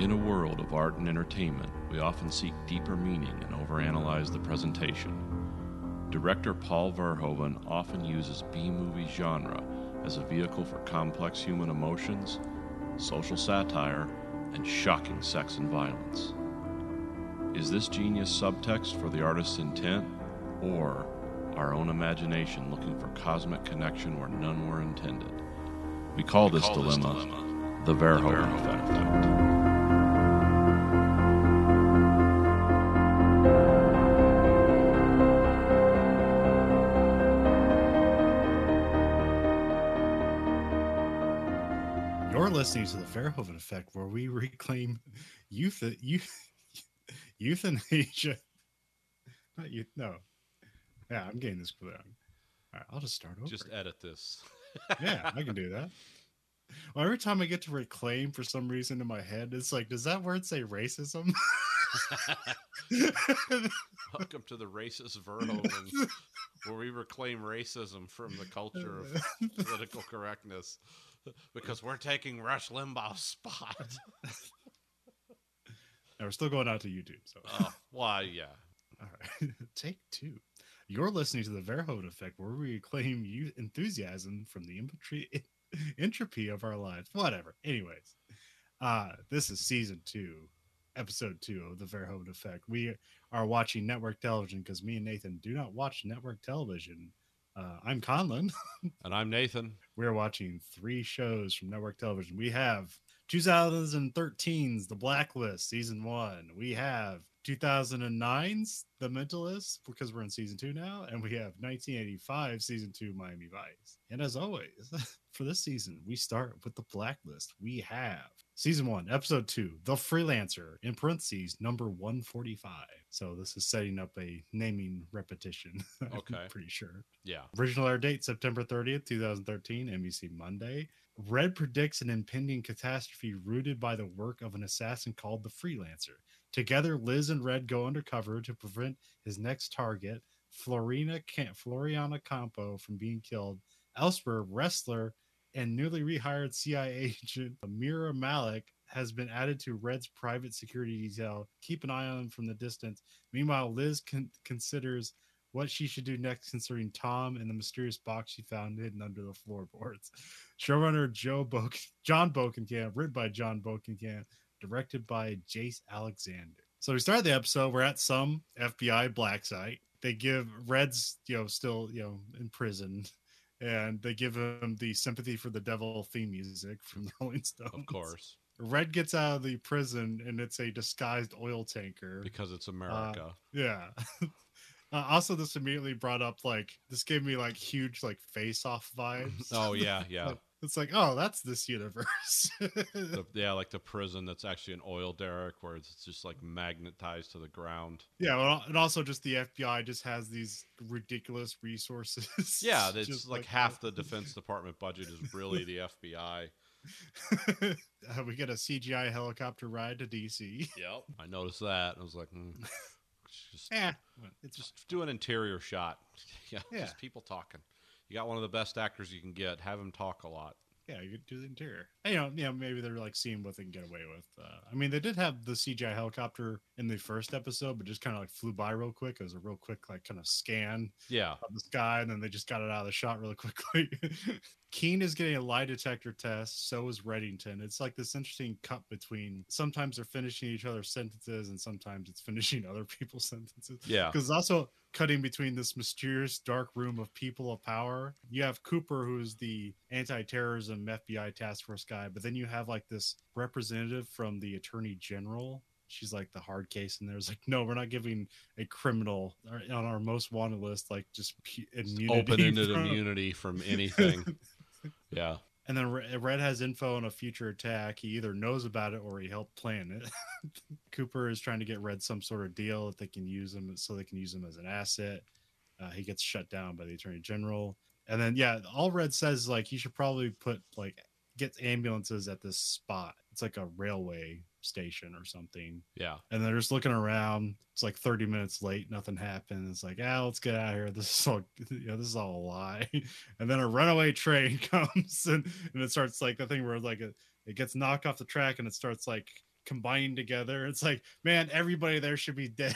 In a world of art and entertainment, we often seek deeper meaning and overanalyze the presentation. Director Paul Verhoeven often uses B movie genre as a vehicle for complex human emotions, social satire, and shocking sex and violence. Is this genius subtext for the artist's intent, or our own imagination looking for cosmic connection where none were intended? We call, this, call this dilemma, dilemma the Verhoeven, effect. Listening to the Verhoeven Effect, where we reclaim youth, youth, euthanasia. Not youth. No. Yeah, I'm getting this wrong. All right, I'll just start over. Just edit this. yeah, I can do that. Well, every time I get to reclaim for some reason in my head, it's like, does that word say racism? Welcome to the racist Verhoeven, where we reclaim racism from the culture of political correctness because we're taking Rush Limbaugh's spot. Now we're still going out to YouTube. So, oh, why? Yeah. all right, take two. You're listening to the Verhoeven Effect, where we reclaim youth enthusiasm from the entropy, entropy of our lives. Whatever. Anyways, uh, this is season two, episode two of the Verhoeven Effect. We are watching network television because me and Nathan do not watch network television. Uh, I'm Conlon. And I'm Nathan. We're watching three shows from network television. We have 2013's The Blacklist, season one. We have 2009's The Mentalist, because we're in season two now. And we have 1985, season two, Miami Vice. And as always, for this season, we start with The Blacklist. We have season one, episode two, The Freelancer, in parentheses, number 145. So this is setting up a naming repetition. I'm Okay. pretty sure. Yeah. Original air date September 30th, 2013, NBC Monday. Red predicts an impending catastrophe rooted by the work of an assassin called the Freelancer. Together, Liz and Red go undercover to prevent his next target, Florina Floriana Campo, from being killed. Elsewhere, Ressler and newly rehired CIA agent Amira Malik has been added to Red's private security detail. Keep an eye on him from the distance. Meanwhile, Liz con- considers what she should do next concerning Tom and the mysterious box she found hidden under the floorboards. Showrunner Joe Bo- Jon Bokenkamp, written by Jon Bokenkamp, directed by Jace Alexander. So we start the episode. We're at some FBI black site. They give Red's, you know, still, you know, in prison, and they give him the sympathy for the devil theme music from the Rolling Stones. Of course. Red gets out of the prison, and it's a disguised oil tanker. Because it's America. Yeah. Uh, also, this immediately brought up like this gave me like huge like face off vibes. oh, yeah. Yeah. It's like, oh, that's this universe. The, yeah. Like the prison that's actually an oil derrick where it's just like magnetized to the ground. yeah, well, and also just the FBI just has these ridiculous resources. Yeah. It's Just like half the Defense Department budget is really the FBI. Uh, we get a CGI helicopter ride to DC. Yep. I noticed that. I was like, it's just Yeah, it's just do an interior shot. yeah, Yeah. just people talking. You got one of the best actors you can get. Have him talk a lot. Yeah, you could do the interior. And, you know, know, maybe they're like seeing what they can get away with. Uh, I mean, they did have the CGI helicopter in the first episode, but just kind of like flew by real quick. It was a real quick, like, kind of scan Yeah, of the sky, and then they just got it out of the shot really quickly. Keen is getting a lie detector test. So is Reddington. It's like this interesting cut between sometimes they're finishing each other's sentences, and sometimes it's finishing other people's sentences yeah, because also cutting between this mysterious dark room of people of power. You have Cooper, who's the anti-terrorism FBI task force guy, but then you have like this representative from the attorney general. She's like the hard case, and there's like, no, we're not giving a criminal on our most wanted list like just immunity. open-ended from- immunity from anything. yeah, And then Red has info on a future attack. He either knows about it or he helped plan it. Cooper is trying to get Red some sort of deal that they can use him so they can use him as an asset. Uh, he gets shut down by the attorney general. And then, yeah, all Red says is like he should probably put like get ambulances at this spot. It's like a railway station or something. yeah, And they're just looking around. It's like 30 minutes late. Nothing happened. It's like, ah, let's get out of here. This is all, you know, this is all a lie. And then a runaway train comes and, and it starts like the thing where like it, it gets knocked off the track and it starts like combining together. It's like, man, everybody there should be dead.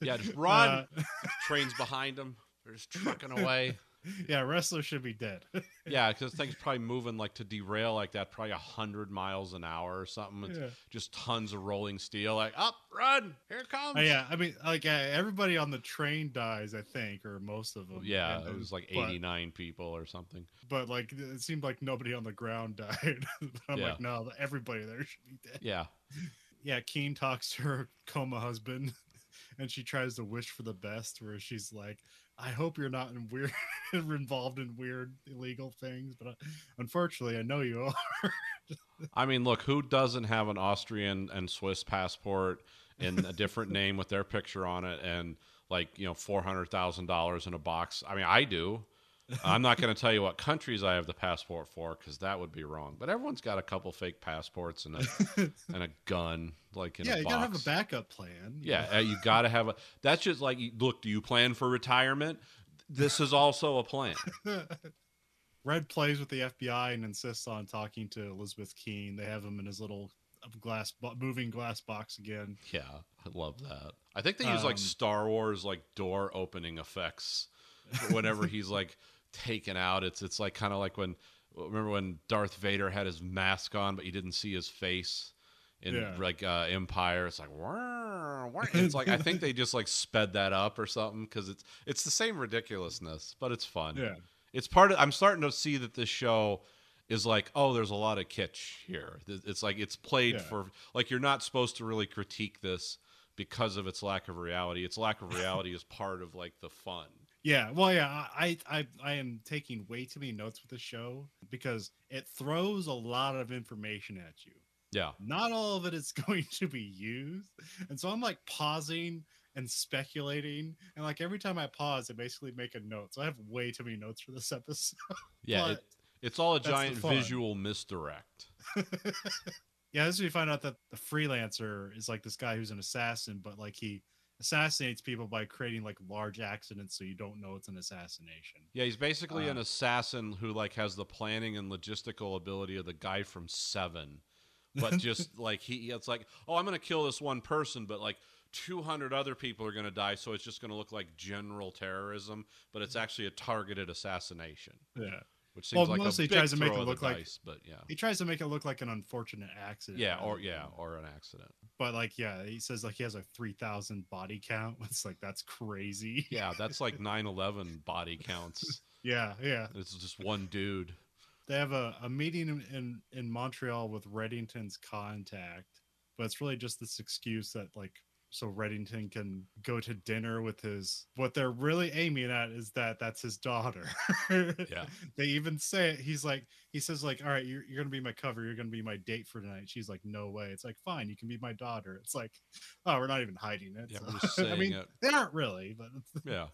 Yeah, just run. Uh, Trains behind them. They're just trucking away. yeah, wrestlers should be dead. Yeah, because thing's probably moving like to derail like that, probably a hundred miles an hour or something. Yeah. just tons of rolling steel. Like, up, run, here it comes. Oh, yeah, I mean, like uh, everybody on the train dies, I think, or most of them. Yeah, And- it was like but- 89 people or something. but like it seemed like nobody on the ground died. I'm Yeah. like, no, everybody there should be dead. Yeah, Yeah, Keen talks to her coma husband, and she tries to wish for the best. Where she's like, "I hope you're not in weird, involved in weird illegal things, but uh, unfortunately, I know you are." I mean, look, who doesn't have an Austrian and Swiss passport in a different name with their picture on it and like you know four hundred thousand dollars in a box? I mean, I do. I'm not going to tell you what countries I have the passport for because that would be wrong. But everyone's got a couple fake passports and a and a gun, like in yeah, you box. gotta have a backup plan. you Yeah, uh, you got to have a. That's just like, look, do you plan for retirement? This is also a plan. Red plays with the FBI and insists on talking to Elizabeth Keen. They have him in his little glass, bo- moving glass box again. Yeah, I love that. I think they use like Um, Star Wars like door opening effects whenever he's like taken out. It's it's like kind of like when remember when Darth Vader had his mask on but you didn't see his face in Yeah. like uh, Empire. It's like "Wah, wah." it's like I think they just like sped that up or something because it's it's the same ridiculousness, but it's fun. Yeah. It's part of. I'm starting to see that this show is like, oh, there's a lot of kitsch here. It's like it's played Yeah. for like you're not supposed to really critique this because of its lack of reality. Its lack of reality is part of like the fun. Yeah, well, yeah, I, I, I am taking way too many notes with the show because it throws a lot of information at you. Yeah, Not all of it is going to be used, and so I'm like pausing and speculating, and like every time I pause, I basically make a note. So I have way too many notes for this episode. yeah. It, it's all a giant visual misdirect. yeah, this is we find out that the freelancer is like this guy who's an assassin, but like he assassinates people by creating like large accidents, so you don't know it's an assassination. Yeah, he's basically an Uh, assassin who like has the planning and logistical ability of the guy from Seven, but just like he, it's like, oh, I'm gonna kill this one person, but like 200 other people are gonna die, so it's just gonna look like general terrorism, but it's actually a targeted assassination, Yeah. Which Well, like mostly a he big tries to make it look like- dice, but yeah, He tries to make it look like an unfortunate accident. yeah, or yeah, or an accident. But like, yeah, he says like he has a three thousand body count. It's like that's crazy. Yeah, that's like 9/11 body counts. yeah, yeah. It's just one dude. They have a, a meeting in, in in Montreal with Reddington's contact, but it's really just this excuse that like so Reddington can go to dinner with his. What they're really aiming at is that that's his daughter. Yeah. they even say it. He's like, he says like, all right, you're, you're gonna be my cover. You're gonna be my date for tonight. She's like, no way. It's like, fine, you can be my daughter. It's like, oh, we're not even hiding it. Yeah, So- I mean, it. they aren't really, but Yeah.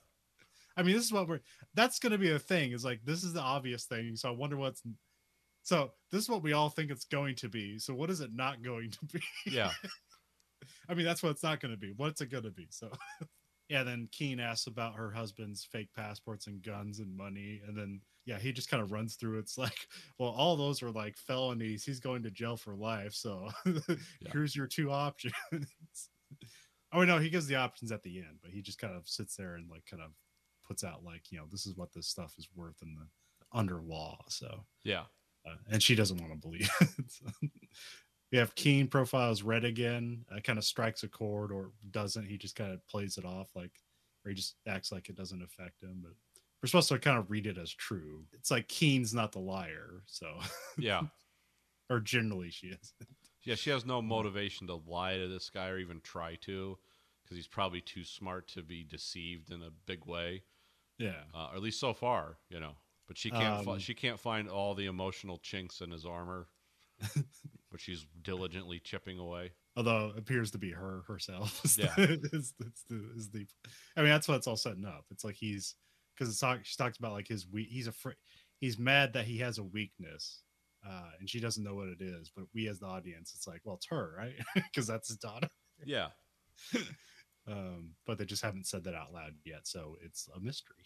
I mean, this is what we're. That's gonna be a thing. Is like this is the obvious thing. So I wonder what's. So this is what we all think it's going to be. So what is it not going to be? Yeah. I mean, that's what it's not going to be. What's it going to be? So, yeah. Then Keen asks about her husband's fake passports and guns and money, and then yeah, he just kind of runs through. It's like, well, all those are like felonies. He's going to jail for life. So here's your two options. oh no, he gives the options at the end, but he just kind of sits there and like kind of puts out like you know this is what this stuff is worth in the under law. So Yeah. uh, and she doesn't want to believe it. So, we have Keen profiles red again. Uh, kind of strikes a chord or doesn't. He just kind of plays it off like, or he just acts like it doesn't affect him. But we're supposed to kind of read it as true. It's like Keen's not the liar, so Yeah. or generally she is. Yeah, she has no motivation to lie to this guy or even try to, because he's probably too smart to be deceived in a big way, Yeah, uh, or at least so far, you know. But she can't. fi- Um, she can't find all the emotional chinks in his armor, but she's diligently chipping away. although it appears to be her herself. is Yeah. the- is, is the, is the. I mean, that's what it's all setting up. It's like he's because it's talk, she talks about like his we he's afraid he's mad that he has a weakness. Uh, and she doesn't know what it is, but we as the audience, it's like, well, it's her, right? Because that's his daughter. Yeah. Um, but they just haven't said that out loud yet, so it's a mystery.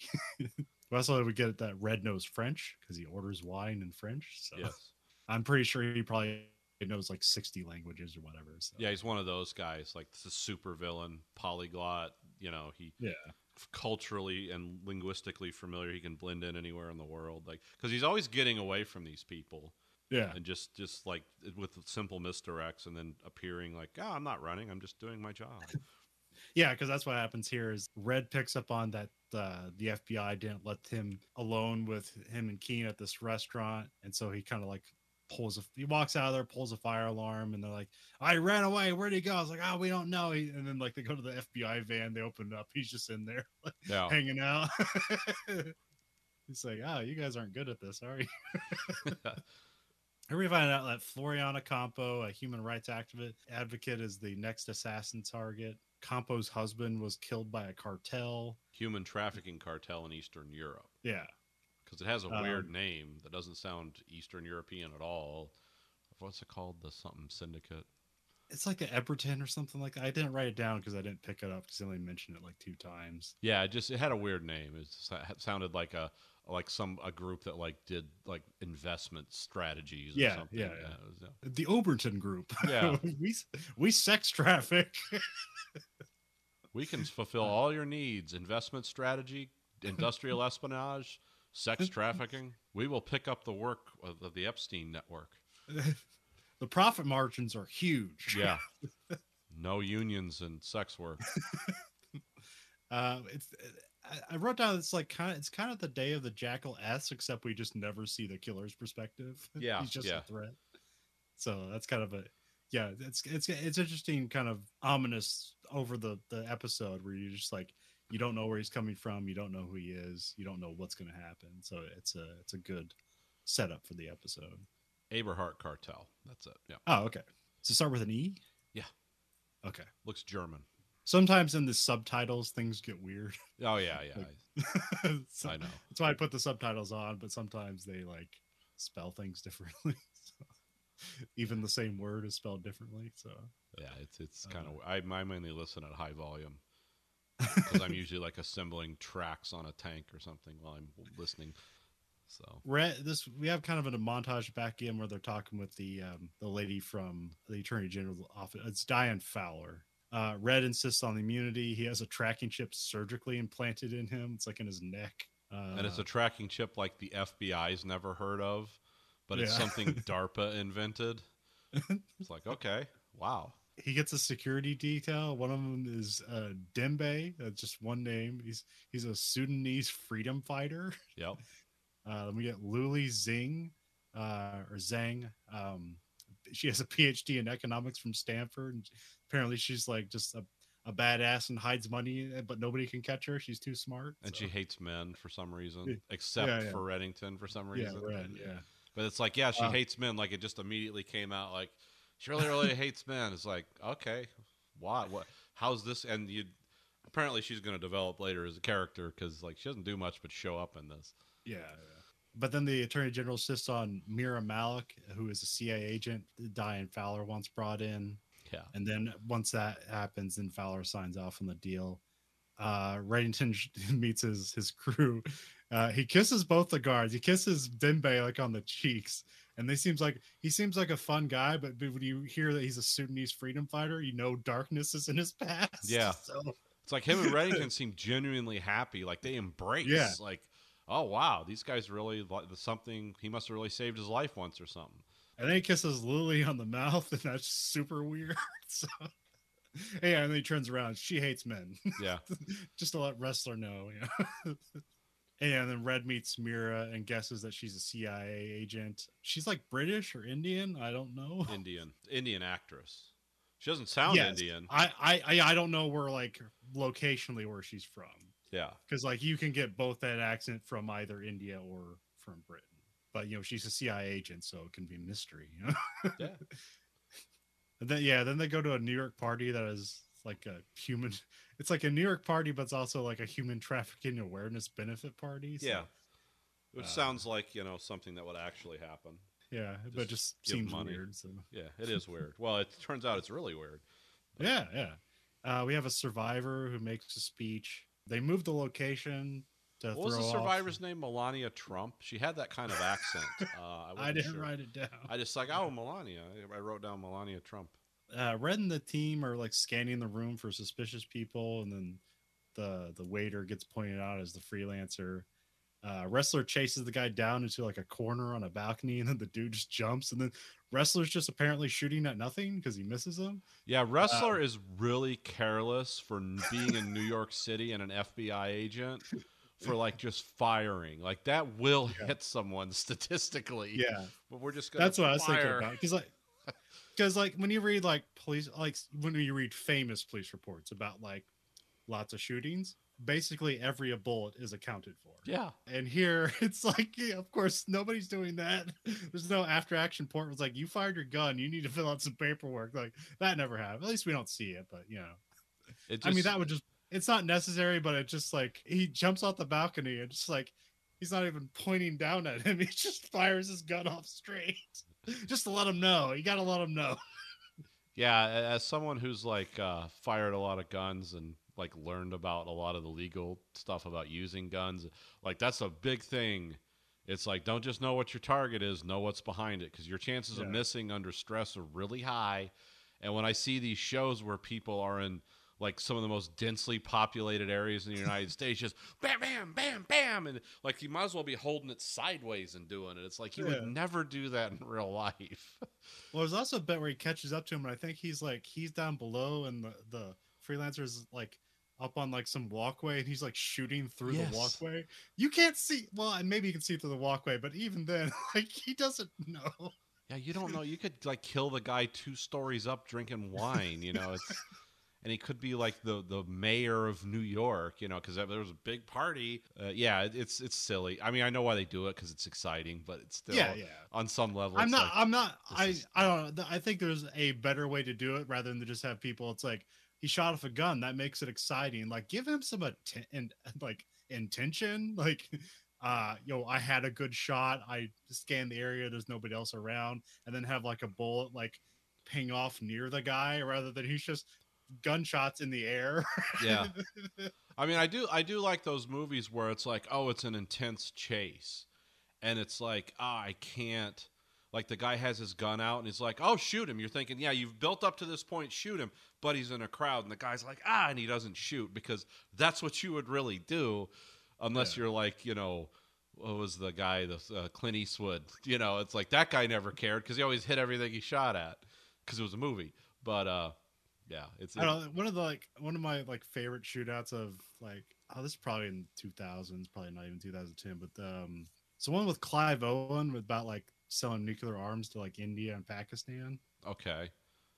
we also we get that Red knows French because he orders wine in French. So Yes. I'm pretty sure he probably knows like 60 languages or whatever. So. Yeah, he's one of those guys, like this is super villain, polyglot. You know, he Yeah. culturally and linguistically familiar. He can blend in anywhere in the world, like because he's always getting away from these people Yeah. and just just like with simple misdirects, and then appearing like, oh, I'm not running, I'm just doing my job. Yeah, because that's what happens here is Red picks up on that uh, the FBI didn't let him alone with him and Keen at this restaurant, and so he kind of like pulls a he walks out of there, pulls a fire alarm, and they're like, "I ran away. Where'd he go?" I was like, "Oh, we don't know." He, and then like they go to the FBI van, they open it up, he's just in there like, Yeah, hanging out. He's like, "Oh, you guys aren't good at this, are you?" Here we find out that Floriana Campo, a human rights activist advocate, is the next assassin target. Campo's husband was killed by a cartel. human trafficking cartel in Eastern Europe Yeah. Because it has a weird Um, name that doesn't sound Eastern European at all. What's it called? The something syndicate. It's like the Eberton or something like that. I didn't write it down because I didn't pick it up because they only mentioned it like two times. Yeah, it just it had a weird name. It, just, it sounded like a like some a group that like did like investment strategies. Or Yeah, something. yeah, yeah. was, yeah. The Oberton group. Yeah. we, we sex traffic. We can fulfill all your needs: investment strategy, industrial espionage, sex trafficking. We will pick up the work of the Epstein network. the profit margins are huge. Yeah. No unions and sex work. Uh, it's I- I wrote down it's like kind of it's kind of the day of the Jackal S, except we just never see the killer's perspective. Yeah, he's just yeah. a threat. So that's kind of a yeah. It's it's it's interesting, kind of ominous over the the episode where you just like you don't know where he's coming from, you don't know who he is, you don't know what's going to happen. So it's a it's a good setup for the episode. Eberhardt cartel. That's it. Yeah. Oh, okay. So start with an E. Yeah. Okay. Looks German. Sometimes in the subtitles things get weird. Oh yeah, yeah. Like- So- I, know. That's why I put the subtitles on, but sometimes they like spell things differently. so, even the same word is spelled differently. So Yeah, it's it's kind of. I, I mainly listen at high volume because I'm usually like assembling tracks on a tank or something while I'm listening. So Red, this we have kind of a montage back in where they're talking with the um, the lady from the Attorney General's office. It's Diane Fowler. Uh, Red insists on the immunity. He has a tracking chip surgically implanted in him. It's like in his neck. Uh, and it's a tracking chip like the FBI's never heard of, but it's Yeah. something DARPA invented. It's like okay, wow. He gets a security detail. One of them is uh, Dembe. That's just one name. He's he's a Sudanese freedom fighter. Yep. Uh, then we get Luli Zing uh, or Zhang. Um, she has a PhD in economics from Stanford. And apparently, she's like just a, a badass and hides money, eh, but nobody can catch her. She's too smart. And so- she hates men for some reason, except Yeah, yeah. for Reddington for some yeah, reason. right, yeah. But it's like, yeah, she Uh, hates men. Like it just immediately came out. Like she really, really hates men. It's like, okay, why? What? How's this? And you apparently she's going to develop later as a character because like she doesn't do much but show up in this. Yeah. But then the attorney general insists on Meera Malik, who is a CIA agent Diane Fowler once brought in. Yeah, And then once that happens, then Fowler signs off on the deal. Uh, Reddington meets his his crew. Uh, he kisses both the guards. He kisses Dembe like on the cheeks, and they seems like he seems like a fun guy. But when you hear that he's a Sudanese freedom fighter, you know darkness is in his past. Yeah. So it's like him and Reddington seem genuinely happy. Like they embrace. Yeah. Like, oh wow, these guys really like something. He must have really saved his life once or something. and then he kisses Lily on the mouth, and that's super weird. So yeah, and then he turns around. She hates men. Yeah, just to let Ressler know. Yeah. And then Red meets Meera and guesses that she's a CIA agent. She's like British or Indian. I don't know. Indian, Indian actress. She doesn't sound Yes. Indian. I, I I don't know where like locationally where she's from Yeah, because like you can get both that accent from either India or from Britain. But you know she's a CIA agent, so it can be mystery. You know. Yeah. And then yeah, then they go to a New York party that is like a human. It's like a New York party, but it's also like a human trafficking awareness benefit party. so- yeah. Which Uh, sounds like you know something that would actually happen. Yeah, but Just just seems money. weird. So Yeah, it is weird. Well, it turns out it's really weird. yeah, yeah. Uh, we have a survivor who makes a speech. They move the location. To What was the off- survivor's name? Melania Trump. She had that kind of accent. Uh, I, I didn't sure. write it down. I just like oh Melania. I wrote down Melania Trump. Uh, Red and the team are like scanning the room for suspicious people, and then the the waiter gets pointed out as the freelancer. Uh, Ressler chases the guy down into like a corner on a balcony, and then the dude just jumps, and then Ressler's just apparently shooting at nothing because he misses him. Yeah, Ressler is really careless for being in New York City and an FBI agent for like just firing. Like that will Yeah. hit someone statistically. Yeah, but we're just gonna. that's what I was thinking about because like because like when you read like police like when you read famous police reports about like lots of shootings, basically every bullet is accounted for. Yeah, And here it's like, yeah, of course, nobody's doing that. There's no after action port. It's like you fired your gun. You need to fill out some paperwork. Like that never happened. At least we don't see it. But you know, it I mean, that would just. It's not necessary, but it just like he jumps off the balcony and just like he's not even pointing down at him. He just fires his gun off straight, just to let them know. You got to let them know. Yeah, as someone who's like uh, fired a lot of guns and like learned about a lot of the legal stuff about using guns, like that's a big thing. It's like don't just know what your target is, know what's behind it because your chances of missing under stress are really high. And when I see these shows where people are in like some of the most densely populated areas in the United States, just bam, bam, bam, bam, and like you might as well be holding it sideways and doing it. It's like you Yeah. would never do that in real life. Well, there's also a bit where he catches up to him, and I think he's like he's down below, and the the freelancer's like up on like some walkway, and he's like shooting through Yes. the walkway. You can't see well, and maybe you can see through the walkway, but even then, like he doesn't know. Yeah, you don't know. You could like kill the guy two stories up drinking wine. You know, it's and he could be like the the mayor of New York. You know, because there was a big party. Uh, yeah, it- it's it's silly. I mean, I know why they do it because it's exciting, but it's still yeah, yeah. on some level. I'm not. like- I'm not. I. is- I don't know. I think there's a better way to do it rather than to just have people. It's like he shot off a gun. That makes it exciting. Like give him some atten- and like intention. Like, uh, yo, I had a good shot. I scanned the area. There's nobody else around, and then have like a bullet like ping off near the guy rather than he's just gunshots in the air. yeah. I mean, I do I do like those movies where it's like, oh, it's an intense chase, and it's like, ah, I can't. Like the guy has his gun out and he's like, "Oh, shoot him!" You're thinking, "Yeah, you've built up to this point, shoot him." But he's in a crowd, and the guy's like, "Ah," and he doesn't shoot because that's what you would really do, unless Yeah. you're like, you know, what was the guy, the uh, Clint Eastwood? You know, it's like that guy never cared because he always hit everything he shot at because it was a movie. But uh, yeah, it's I don't know, one of the like one of my like favorite shootouts of like oh this is probably in 2000s probably not even 2010 but um it's the one with Clive Owen about like selling nuclear arms to like India and Pakistan okay.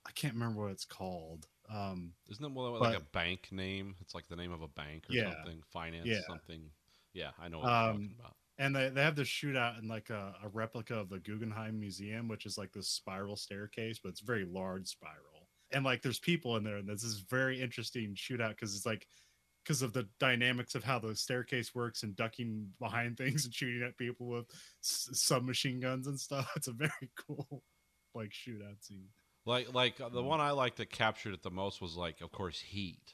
I can't remember what it's called um Isn't it more like a bank name? It's like the name of a bank or Yeah. something. Finance Yeah. something. Yeah, I know what you're talking Um, about. and they, they have this shootout in like a, a replica of the Guggenheim Museum which is like this spiral staircase but it's very large spiral and like there's people in there and this is very interesting shootout because it's like because of the dynamics of how the staircase works and ducking behind things and shooting at people with s- submachine guns and stuff. It's a very cool like shootout scene. Like like uh, the Mm. one I like that captured it the most was like of course Heat.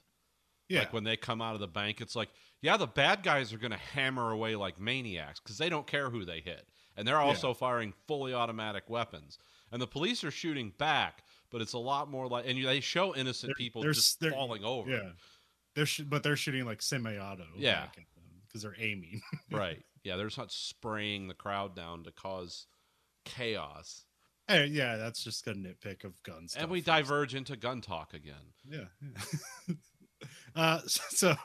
Yeah, Like when they come out of the bank, it's like, yeah, the bad guys are going to hammer away like maniacs because they don't care who they hit. And they're also firing fully automatic weapons. And the police are shooting back, but it's a lot more like, and you, they show innocent They're- people they're just they're- falling over. yeah. They're sh- but they're shooting like semi-auto. Yeah. because they're aiming. right. Yeah, they're just not spraying the crowd down to cause chaos. Hey, yeah, that's just a nitpick of guns. and we diverge into gun talk again. Yeah. yeah. uh, so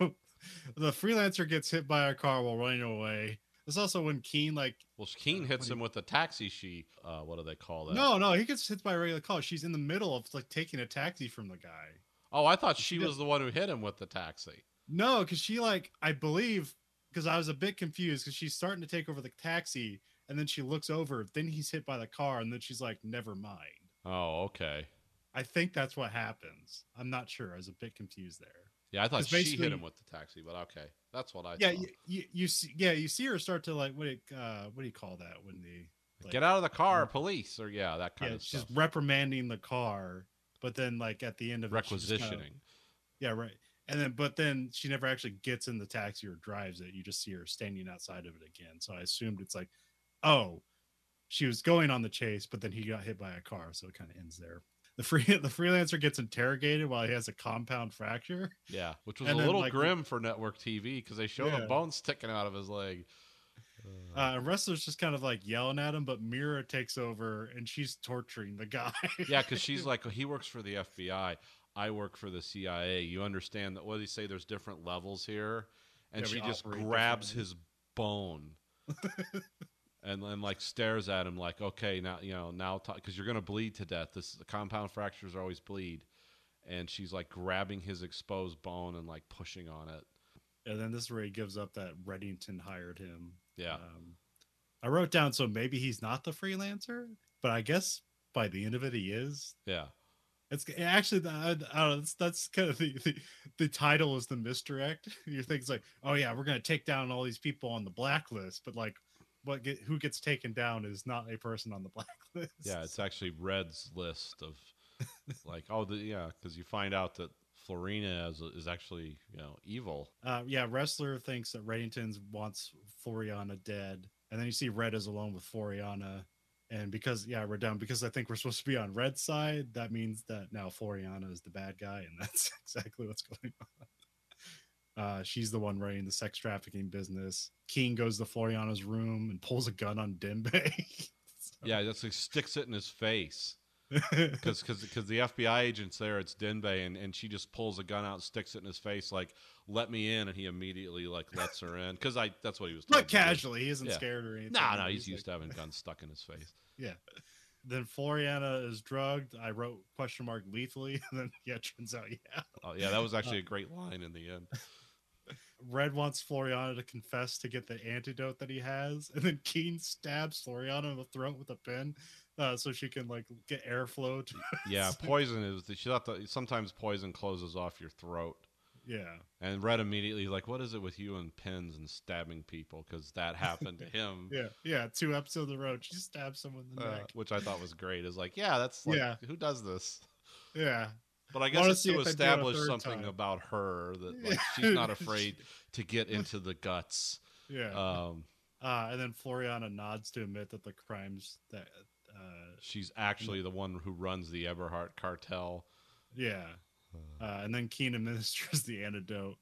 the freelancer gets hit by a car while running away. It's also when Keen like Well, Keen Uh, hits him with a taxi She, Uh, what do they call that? no no he gets hit by a regular car. She's in the middle of like taking a taxi from the guy. Oh, I thought She she was the one who hit him with the taxi. No, because she like I believe because I was a bit confused because she's starting to take over the taxi and then she looks over. Then he's hit by the car and then she's like, "Never mind." Oh, okay. I think that's what happens. I'm not sure. I was a bit confused there. Yeah, I thought she hit him with the taxi, but okay, that's what I yeah, thought. you, you, you see, yeah, you see her start to like what do you, uh, what do you call that when the like, Get out of the car, police, or yeah, that kind yeah, of she's stuff. reprimanding the car, but then like at the end of it, kinda- Requisitioning. yeah, right. and then but then she never actually gets in the taxi or drives it. You just see her standing outside of it again. So I assumed it's like, oh, she was going on the chase, but then he got hit by a car, so it kind of ends there. The free the freelancer gets interrogated while he has a compound fracture. Yeah, which was And a then, little like- grim for network TV because they showed Yeah. a bone sticking out of his leg. Uh, and Ressler's just kind of like yelling at him, but Meera takes over and she's torturing the guy. yeah, because she's like, he works for the FBI. I work for the CIA. You understand that? What do you say? There's different levels here, and Yeah, she just grabs his bone, and then like stares at him like, okay, now you know now because you're gonna bleed to death. This the compound fractures always bleed, and she's like grabbing his exposed bone and like pushing on it. and then this is where he gives up that Reddington hired him. Yeah, Um, I wrote down so maybe he's not the freelancer, but I guess by the end of it he is. yeah, It's actually the, I, know, that's, that's kind of the, the the title is the misdirect. You think it's like, oh yeah, we're gonna take down all these people on the blacklist, but like, what get who gets taken down is not a person on the blacklist. yeah. It's actually Red's list of like, oh, the, yeah, because you find out that Florina is, is actually you know evil. Uh, yeah, Ressler thinks that Reddington wants Floriana dead, and then you see Red is alone with Floriana, and because yeah, we're down because I think we're supposed to be on Red's side. That means that now Floriana is the bad guy, and that's exactly what's going on. Uh, she's the one running the sex trafficking business. Keen goes to Floriana's room and pulls a gun on Dembe. Yeah, that's like sticks it in his face. because because the FBI agent's there, it's Dembe, and, and she just pulls a gun out, sticks it in his face, like "Let me in," and he immediately like lets her in because I that's what he was. but casually, he isn't Yeah. scared or anything. No, no, he's like- used to having guns stuck in his face. Yeah. Then Floriana is drugged. I wrote question mark lethally, and then yeah, it turns out yeah. Oh yeah, that was actually a great line in the end. Red wants Floriana to confess to get the antidote that he has, and then Keen stabs Floriana in the throat with a pin, uh, so she can like get airflow. To, Yeah, poison is. She thought that sometimes poison closes off your throat. yeah, And Red immediately like, "What is it with you and pins and stabbing people?" Because that happened to him. yeah, yeah. Two episodes in a row, she stabs someone in the Uh, neck. which I thought was great. Is like, yeah, that's like, Yeah. who does this? Yeah, But I guess it's to if they do it a establish something time. about her that like she's not afraid to get into the guts. yeah. Um, Uh, and then Floriana nods to admit that the crimes that, uh, she's actually the one who runs the Eberhardt cartel. yeah. Uh, and then Keen administers the antidote.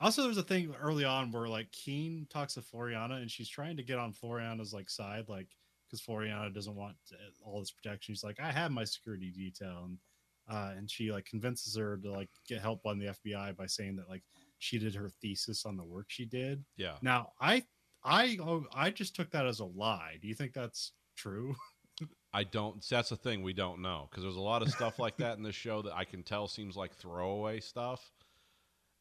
Also, there's a thing early on where like Keen talks to Floriana and she's trying to get on Floriana's like side, like because Floriana doesn't want uh, all this protection. She's like, I have my security detail, and uh, and she like convinces her to like get help on the FBI by saying that like she did her thesis on the work she did. Yeah, Now, I I oh, I just took that as a lie. Do you think that's true? I don't. That's the thing we don't know because there's a lot of stuff like that in this show that I can tell seems like throwaway stuff.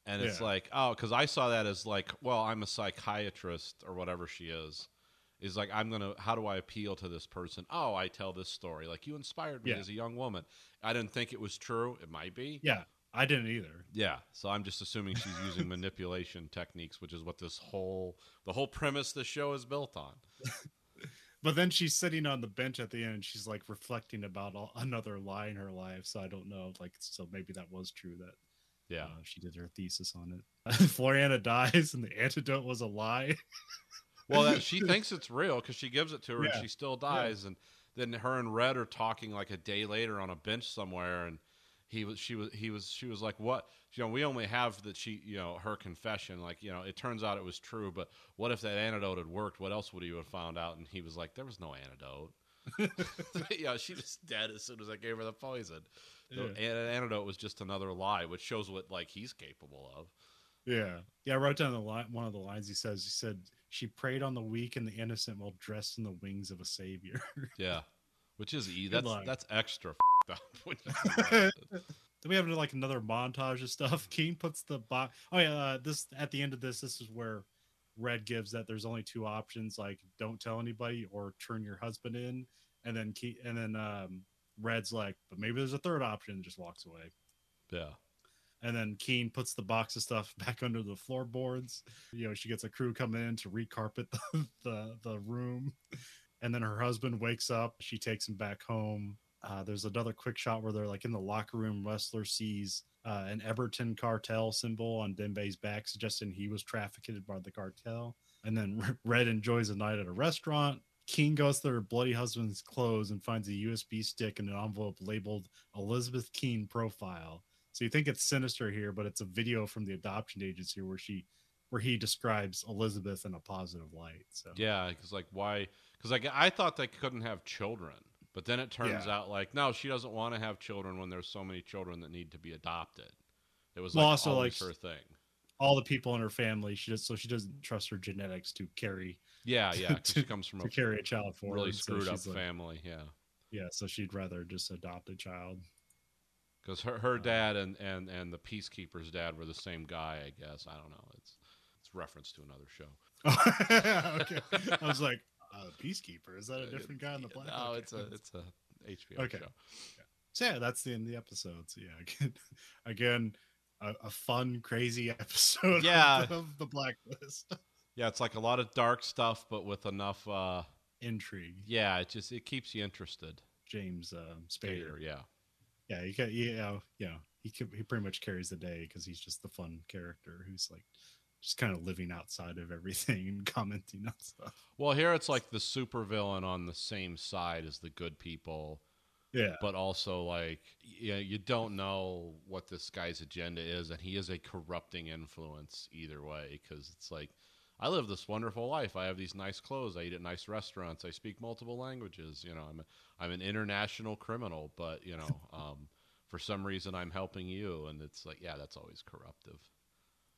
And it's Yeah. like, oh, because I saw that as like, well, I'm a psychiatrist or whatever she is. Is like, I'm gonna. How do I appeal to this person? Oh, I tell this story. Like you inspired me Yeah. as a young woman. I didn't think it was true. It might be. yeah, I didn't either. Yeah, so I'm just assuming she's using manipulation techniques, which is what this whole the whole premise the show is built on. But then she's sitting on the bench at the end. And she's like reflecting about all, another lie in her life. So I don't know. Like, so maybe that was true that Yeah, uh, she did her thesis on it. Floriana dies, and the antidote was a lie. Well, that, she thinks it's real because she gives it to her Yeah. and she still dies, and then her and Red are talking like a day later on a bench somewhere, and he was she was he was she was like, what? You know, we only have that she you know her confession. Like you know, it turns out it was true, but what if that antidote had worked? What else would he have found out? And he was like, there was no antidote. yeah, she was dead as soon as I gave her the poison. The Yeah. an- antidote was just another lie, which shows what like he's capable of. Yeah. Yeah. I wrote down the line, one of the lines he says. He said, She preyed on the weak and the innocent while dressed in the wings of a savior. Yeah, which is e. That's line. that's extra up. When you think about it. then we have like another montage of stuff. Keen puts the box. Oh yeah, uh, this at the end of this, this is where Red gives that there's only two options: like don't tell anybody or turn your husband in. And then Key, and then um, Red's like, but maybe there's a third option. and Just walks away. yeah, And then Keen puts the box of stuff back under the floorboards. You know, she gets a crew coming in to recarpet the, the, the room. And then her husband wakes up. She takes him back home. Uh, there's another quick shot where they're like in the locker room. Ressler sees uh, an Everton cartel symbol on Dembe's back, suggesting he was trafficked by the cartel. And then Red enjoys a night at a restaurant. Keen goes to her bloody husband's clothes and finds a USB stick and an envelope labeled Elizabeth Keen profile. So you think it's sinister here, but it's a video from the adoption agency where she, where he describes Elizabeth in a positive light. So Yeah, because like why? Because like I thought they couldn't have children, but then it turns Yeah. out like no, she doesn't want to have children when there's so many children that need to be adopted. It was Well, also, like, her thing. all the people in her family, she just so she doesn't trust her genetics to carry Yeah, yeah. 'cause she comes from to a carry a child forward. really so screwed up she's like- family. Yeah, yeah, so she'd rather just adopt a child. Because her her Uh, dad and and and the peacekeeper's dad were the same guy. I guess I don't know. It's it's reference to another show. okay, I was like, uh, Peacekeeper. Is that a different guy on the black? No, Okay. it's a it's a HBO Okay. show. So yeah, that's the end of the episode. So yeah, again, again a, a fun, crazy episode. Yeah. of, of the Blacklist Yeah, it's like a lot of dark stuff, but with enough. uh intrigue. Yeah, it just it keeps you interested. James um, Spader. Spader, yeah. Yeah, he ca- yeah, yeah. He ca- he pretty much carries the day because he's just the fun character who's like just kind of living outside of everything and commenting on stuff. Well, here it's like the supervillain on the same side as the good people, Yeah, but also like you, you don't know what this guy's agenda is, and he is a corrupting influence either way. Because it's like I live this wonderful life. I have these nice clothes. I eat at nice restaurants. I speak multiple languages. You know, I'm a, I'm an international criminal, but you know, um, for some reason I'm helping you, and it's like yeah, that's always corruptive.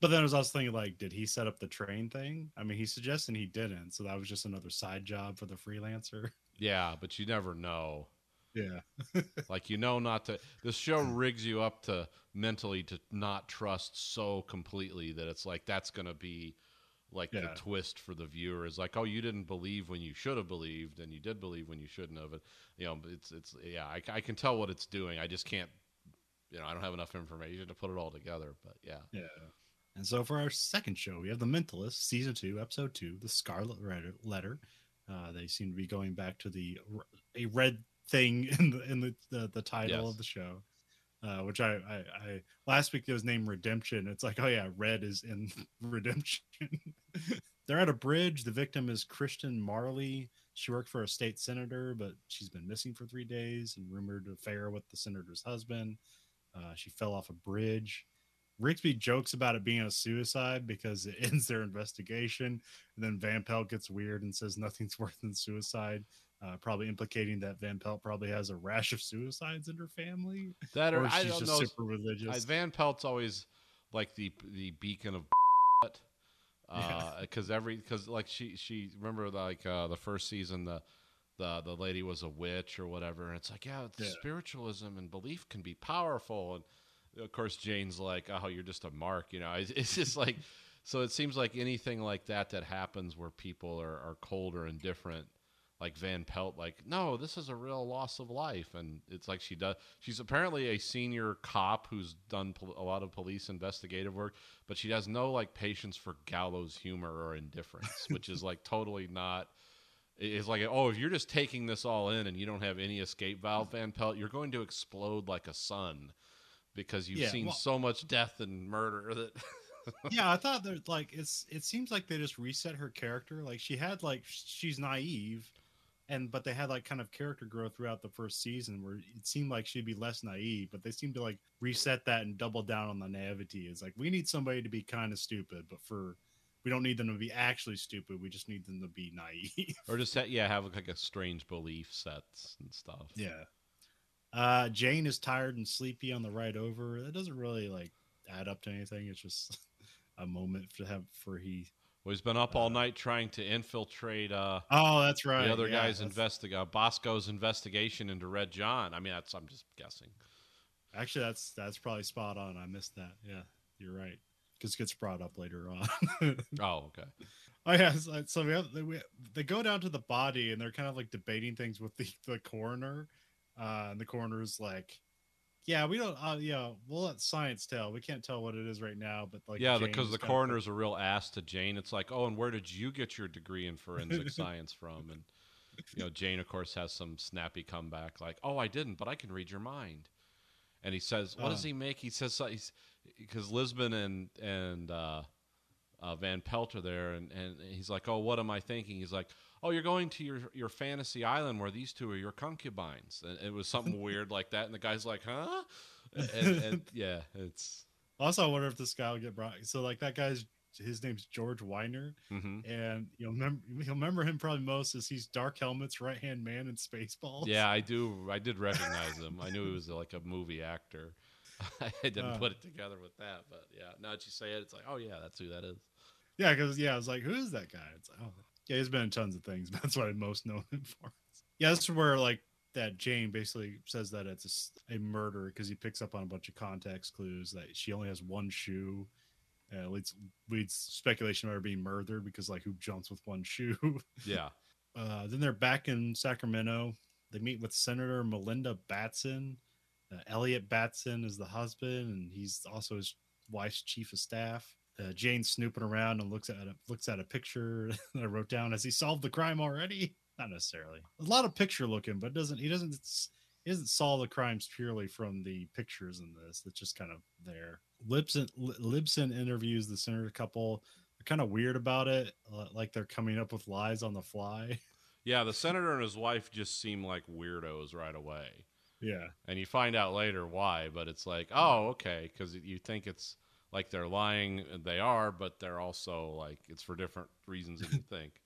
But then I was also thinking, like, did he set up the train thing? I mean, he's suggesting he didn't, so that was just another side job for the freelancer. Yeah, but you never know. Yeah, Like you know not to this show rigs you up to mentally to not trust so completely that it's like that's going to be like the twist for the viewer is like oh you didn't believe when you should have believed and you did believe when you shouldn't have it you know it's it's yeah I, I can tell what it's doing I just can't you know I don't have enough information to put it all together but yeah yeah. And so for our second show, we have The Mentalist, season two, episode two, The Scarlet Letter. Uh, they seem to be going back to the a red thing in the in the the, the title Yes. of the show. Uh, which I, I, I last week it was named Redemption. It's like, oh yeah, red is in Redemption. They're at a bridge. The victim is Christian Marley. She worked for a state senator, but she's been missing for three days and rumored affair with the senator's husband. Uh, she fell off a bridge. Rigsby jokes about it being a suicide because it ends their investigation. And then Van Pelt gets weird and says nothing's worse than suicide, uh, probably implicating that Van Pelt probably has a rash of suicides in her family, that or, or I she's don't just know super religious. Van Pelt's always like the the beacon of Yeah. because every because like she she remember like uh, the first season the the the lady was a witch or whatever and it's like yeah, it's Yeah. spiritualism and belief can be powerful and of course Jane's like oh you're just a mark you know it's, it's just like so it seems like anything like that that happens where people are, are cold or indifferent like Van Pelt, like, no, this is a real loss of life. And it's like she does, she's apparently a senior cop who's done pol- a lot of police investigative work, but she has no like patience for gallows humor or indifference, which is like totally not. It's like, oh, if you're just taking this all in and you don't have any escape valve, Van Pelt, you're going to explode like a sun because you've Yeah, seen well- so much death and murder that. yeah, I thought that like it's it seems like they just reset her character. Like she had like she's naive, and but they had like kind of character growth throughout the first season where it seemed like she'd be less naive, but they seemed to like reset that and double down on the naivety. It's like we need somebody to be kind of stupid, but for we don't need them to be actually stupid. We just need them to be naive. or just, yeah, have like a strange belief sets and stuff. yeah. Uh, Jane is tired and sleepy on the ride over. That doesn't really like add up to anything. It's just a moment to have for he. Well, he's been up all Uh, night trying to infiltrate uh, Oh, that's right. the other yeah, guy's that's- investigate Bosco's investigation into Red John. I mean, that's I'm just guessing. Actually, that's that's probably spot on. I missed that. Yeah, you're right. Because it gets brought up later on. Oh, okay. oh yeah, so, so we have they, we, they go down to the body and they're kind of like debating things with the the coroner. Uh, and the coroner's like, "Yeah, we don't. Uh, yeah, we'll let science tell. We can't tell what it is right now, but like, yeah, because the coroner's a real ass to Jane. It's like, oh, and where did you get your degree in forensic science from? And you know, Jane, of course, has some snappy comeback like, "Oh, I didn't, but I can read your mind." And he says, "What does Oh. he make?" He says, because Lisbon and and uh, uh, Van Pelt are there, and and he's like, "Oh, what am I thinking?" He's like, "Oh, you're going to your your fantasy island where these two are your concubines." And it was something weird like that, and the guy's like, "Huh?" And, and yeah, it's Also, I wonder if this guy will get brought. So, like that guy's his name's George Wyner, hmm and you'll remember you'll remember him probably most as he's Dark Helmet's right hand man in Spaceballs. yeah. I do. I did recognize him. I knew he was like a movie actor. I didn't Uh. put it together with that, but yeah. Now that you say it, it's like, oh yeah, that's who that is. yeah, because yeah, I was like, who is that guy? It's like, oh, yeah, he's been in tons of things, that's what I most know him for. Yeah, that's where like that Jane basically says that it's a murder because he picks up on a bunch of context clues that she only has one shoe. Uh, leads leads speculation about her being murdered because like who jumps with one shoe. Yeah. Uh, then they're back in Sacramento. They meet with Senator Melinda Batson. Uh, Elliot Batson is the husband, and he's also his wife's chief of staff. Uh, Jane's snooping around and looks at a, looks at a picture that I wrote down. Has he solved the crime already? Not necessarily. A lot of picture looking, but doesn't he doesn't he doesn't solve the crimes purely from the pictures in this. It's just kind of there. Lisbon Lisbon interviews the senator couple. They're kind of weird about it, uh, like they're coming up with lies on the fly. Yeah, the senator and his wife just seem like weirdos right away. Yeah. And you find out later why, but it's like, oh, okay, because you think it's like they're lying, they are, but they're also like it's for different reasons than you think.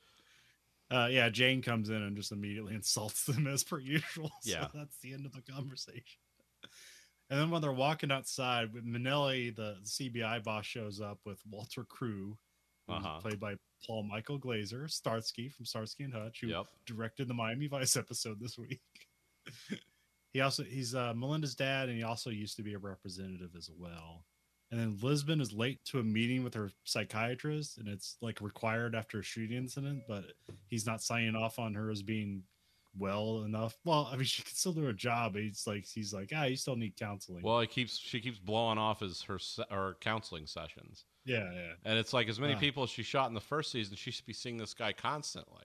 Uh, yeah, Jane comes in and just immediately insults them as per usual. So Yeah. that's the end of the conversation. And then when they're walking outside, Minelli, the CBI boss, shows up with Walter Crew, Uh-huh. played by Paul Michael Glaser, Starsky from Starsky and Hutch, who Yep. directed the Miami Vice episode this week. he also he's uh, Melinda's dad, and he also used to be a representative as well. And then Lisbon is late to a meeting with her psychiatrist, and it's like required after a shooting incident, but he's not signing off on her as being well enough. Well, I mean, she can still do her job. But he's like, he's like, ah, you still need counseling. Well, it keeps she keeps blowing off as her or counseling sessions, yeah, yeah, and it's like as many Ah. people as she shot in the first season, she should be seeing this guy constantly.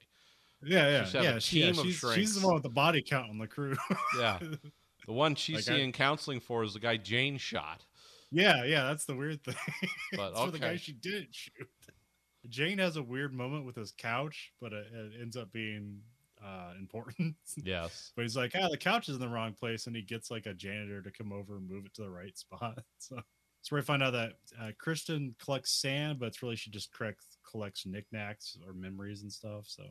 yeah, yeah, should have a yeah. She, yeah of she's, she's the one with the body count on the crew. Yeah, the one she's Like I- seeing counseling for is the guy Jane shot. Yeah, yeah, that's the weird thing. But, it's for the guy she didn't shoot. Jane has a weird moment with his couch, but it, it ends up being uh, important. Yes. but he's like, ah, the couch is in the wrong place, and he gets like a janitor to come over and move it to the right spot. So it's where we find out that uh, Kristen collects sand, but it's really she just collects collects knickknacks or memories and stuff. So,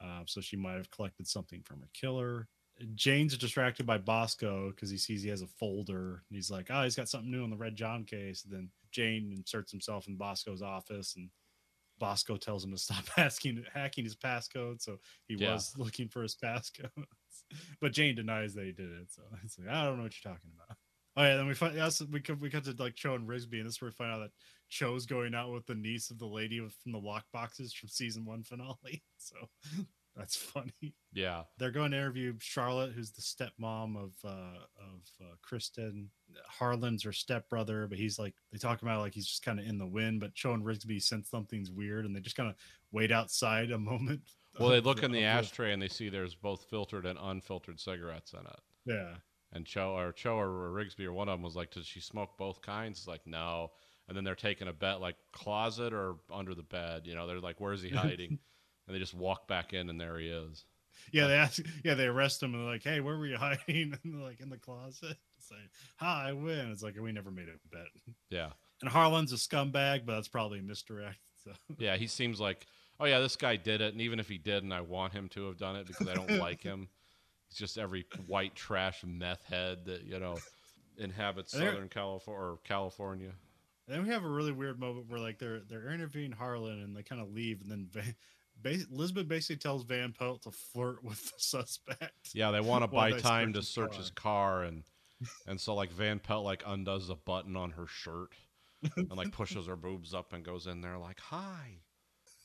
uh, so she might have collected something from her killer. Jane's distracted by Bosco because he sees he has a folder. And he's like, oh, he's got something new on the Red John case. And then Jane inserts himself in Bosco's office, and Bosco tells him to stop asking hacking his passcode. So he Yeah. was looking for his passcode. but Jane denies that he did it. So it's like, I don't know what you're talking about. Oh yeah, then we find we come we cut to like Cho and Rigsby, and this is where we find out that Cho's going out with the niece of the lady with- from the lock boxes from season one finale. So that's funny. Yeah. They're going to interview Charlotte, who's the stepmom of uh, of uh, Kristen. Harlan's her stepbrother, but he's like they talk about like he's just kind of in the wind. But Cho and Rigsby sense something's weird, and they just kind of wait outside a moment. Well, they look in the ashtray and they see there's both filtered and unfiltered cigarettes in it. Yeah, And Cho or Cho or Rigsby or one of them was like, "Does she smoke both kinds?" It's like, "No." And then they're taking a bet, like closet or under the bed. You know, they're like, "Where's he hiding?" And they just walk back in, and there he is. yeah. They ask, yeah, they arrest him and they're like, "Hey, where were you hiding?" And they're like, "In the closet." It's like, "Hi, I win." It's like we never made a bet. Yeah, And Harlan's a scumbag, but that's probably a misdirect. So yeah. He seems like, oh yeah, this guy did it, and even if he didn't, I want him to have done it because I don't like him. He's just every white trash meth head that you know inhabits there- Southern California or California. And then we have a really weird moment where like they're they're interviewing Harlan and they kind of leave, and then Van, ba- Lisbeth basically tells Van Pelt to flirt with the suspect. Yeah, they want to buy time to search car. his car, and and so like Van Pelt like undoes a button on her shirt and like pushes her boobs up and goes in there like, "Hi,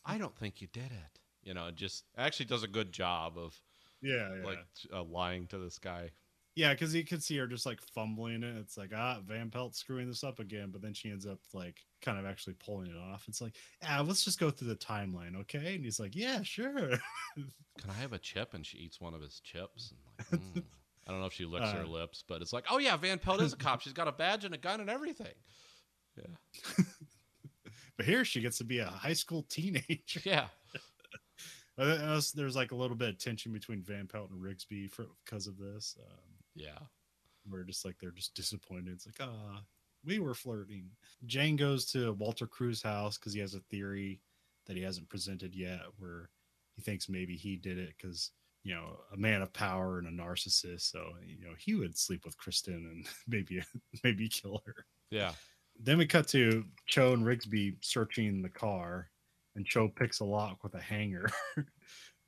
I don't think you did it." You know, just actually does a good job of Yeah, yeah, like uh, lying to this guy. Yeah, because you could see her just like fumbling it. It's like ah, Van Pelt screwing this up again, but then she ends up like kind of actually pulling it off. It's like ah, let's just go through the timeline, okay? And he's like, yeah, sure. Can I have a chip? And she eats one of his chips. And like, mm. I don't know if she licks her Uh, lips, but it's like, oh yeah, Van Pelt is a cop. She's got a badge and a gun and everything. Yeah, but here she gets to be a high school teenager. yeah, Uh, there's- like a little bit of tension between Van Pelt and Rigsby for because of this. Um, yeah. where just like they're just disappointed. It's like, ah, we were flirting. Jane goes to Walter Cruz's house because he has a theory that he hasn't presented yet, where he thinks maybe he did it because you know a man of power and a narcissist, so you know he would sleep with Kristen and maybe maybe kill her. Yeah. Then we cut to Cho and Rigsby searching the car, and Cho picks a lock with a hanger,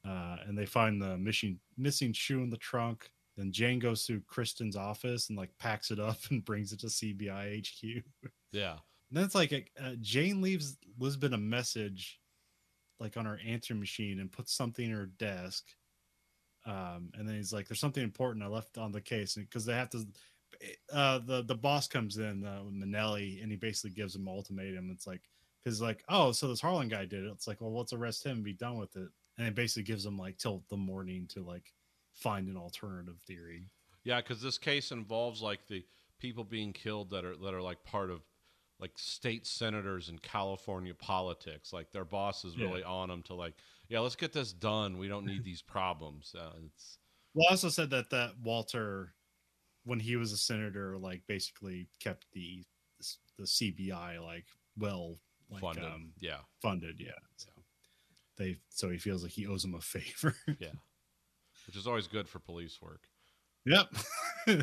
uh, and they find the missing missing shoe in the trunk. Then Jane goes to Kristen's office and like packs it up and brings it to CBI HQ. Yeah. And then it's like uh, Jane leaves Lisbon a message, like on her answering machine, and puts something in her desk. Um, and then he's like, "There's something important I left on the case," because they have to. Uh, the the boss comes in, uh, Minelli, and he basically gives him ultimatum. It's like, because like, oh, so this Harlan guy did it. It's like, well, let's arrest him and be done with it. And it basically gives him like till the morning to like find an alternative theory. Yeah, because this case involves like the people being killed that are that are like part of like state senators in California politics. Like their boss is Yeah. really on them to like, yeah, let's get this done. We don't need these problems. Uh, it's Well, I also said that that Walter, when he was a senator, like basically kept the the CBI like well like funded. um yeah, funded. Yeah. So they so he feels like he owes them a favor. yeah, which is always good for police work. yep.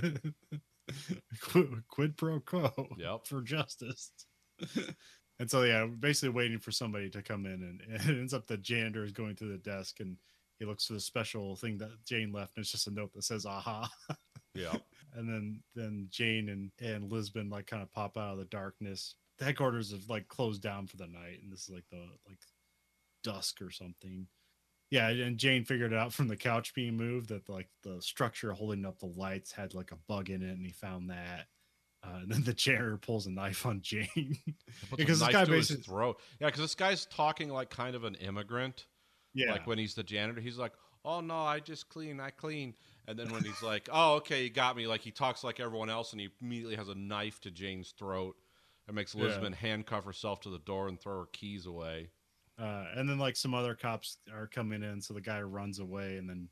quid, quid pro quo. Yep. For justice. and so yeah, basically waiting for somebody to come in, and, and it ends up that janitor is going to the desk and he looks for the special thing that Jane left, and it's just a note that says "aha." Yeah, and then then Jane and and Lisbon like kind of pop out of the darkness. The headquarters have like closed down for the night, and this is like the like dusk or something. Yeah, and Jane figured it out from the couch being moved that like the structure holding up the lights had like a bug in it, and he found that. Uh, and then the janitor pulls a knife on Jane. Because this guy basically- throat. Yeah, because this guy's talking like kind of an immigrant. yeah, Like when he's the janitor, he's like, "Oh no, I just clean, I clean." And then when he's like, "Oh, okay, you got me," like he talks like everyone else, and he immediately has a knife to Jane's throat. and makes Yeah. Handcuff herself to the door and throw her keys away. Uh, and then like some other cops are coming in, so the guy runs away, and then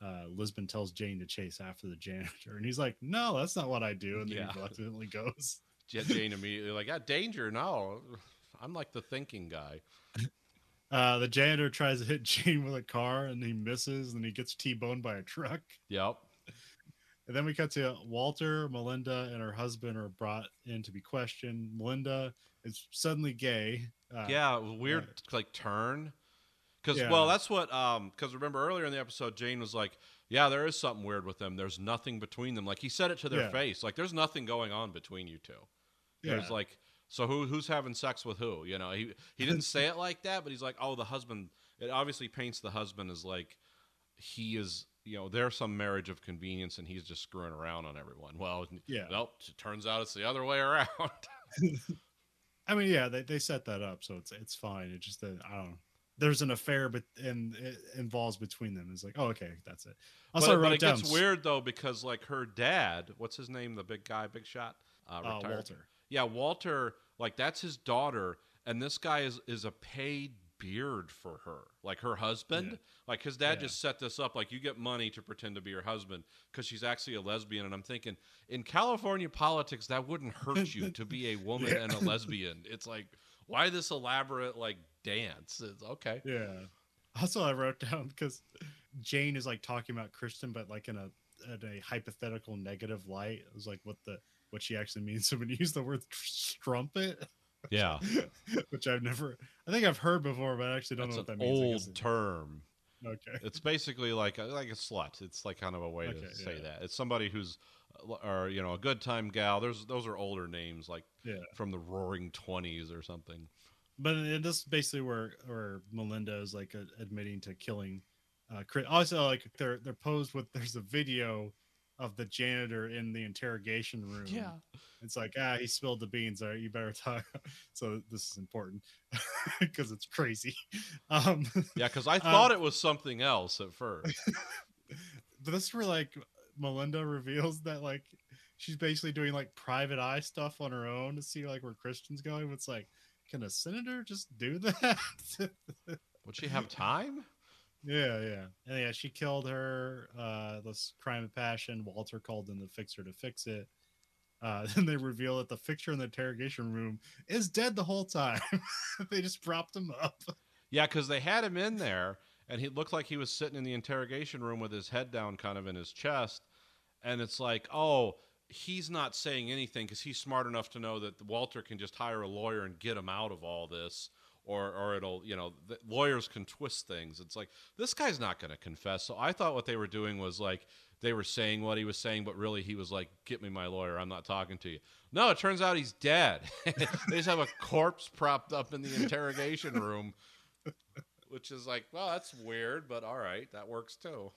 uh, Lisbon tells Jane to chase after the janitor, and he's like, "No, that's not what I do," and then Yeah. he reluctantly goes. Jane immediately like, "Yeah, danger! No, I'm like the thinking guy." Uh, the janitor tries to hit Jane with a car, and he misses, and he gets t-boned by a truck. Yep. And then we cut to Walter, Melinda, and her husband are brought in to be questioned. Melinda is suddenly gay. Uh, yeah, weird like turn. Because Yeah. well, that's what um. Because remember earlier in the episode, Jane was like, "Yeah, there is something weird with them. There's nothing between them." Like he said it to their Yeah. face. Like there's nothing going on between you two. yeah. There's like, so who who's having sex with who? You know, he he didn't say it like that, but he's like, oh, the husband. It obviously paints the husband as like he is. You know, there's some marriage of convenience, and he's just screwing around on everyone. Well, Yeah. nope. It turns out it's the other way around. I mean, yeah, they, they set that up, so it's it's fine. It just that I don't know. There's an affair, but and it involves between them. It's like, oh, okay, that's it. Also, I but, wrote but it down gets weird though because like her dad, what's his name, the big guy, big shot, uh, Uh. Walter. Yeah, Walter. Like that's his daughter, and this guy is is a paid beard for her, like her husband. Yeah. Like his dad Yeah. just set this up. Like you get money to pretend to be your husband because she's actually a lesbian. And I'm thinking in California politics that wouldn't hurt you to be a woman Yeah. and a lesbian. It's like why this elaborate like dance? It's okay. Yeah. Also, I wrote down because Jane is like talking about Kristen, but like in a in a hypothetical negative light. It was like what the what she actually means. So when you use the word strumpet, Yeah, which I've never, I think I've heard before, but I actually don't that's know what that means. Old term. okay. It's basically like a, like a slut. It's like kind of a way Okay, to say yeah. that. It's somebody who's uh, or you know a good time gal. There's those are older names like Yeah. from the Roaring Twenties or something. But this is basically where where Melinda is like admitting to killing. Uh, Chris. Also, like they're they're posed with there's a video of the janitor in the interrogation room. Yeah. It's like, ah, he spilled the beans. All right, you better talk. So this is important because it's crazy. Um, Yeah, because I thought it was something else at first. but this is where like Melinda reveals that like she's basically doing like private eye stuff on her own to see like where Kristen's going. It's like, can a senator just do that? Would she have time? Yeah, yeah. And yeah, she killed her. Uh this crime of passion. Walter called in the fixer to fix it. Uh, then they reveal that the fixture in the interrogation room is dead the whole time. they just propped him up. Yeah, because they had him in there, and he looked like he was sitting in the interrogation room with his head down, kind of in his chest. And it's like, oh, he's not saying anything because he's smart enough to know that Walter can just hire a lawyer and get him out of all this, or or it'll, you know, the, lawyers can twist things. It's like this guy's not going to confess. So I thought what they were doing was like they were saying what he was saying, but really he was like, "Get me my lawyer. I'm not talking to you." No, it turns out he's dead. they just have a corpse propped up in the interrogation room which is like, well, that's weird, but all right, that works too.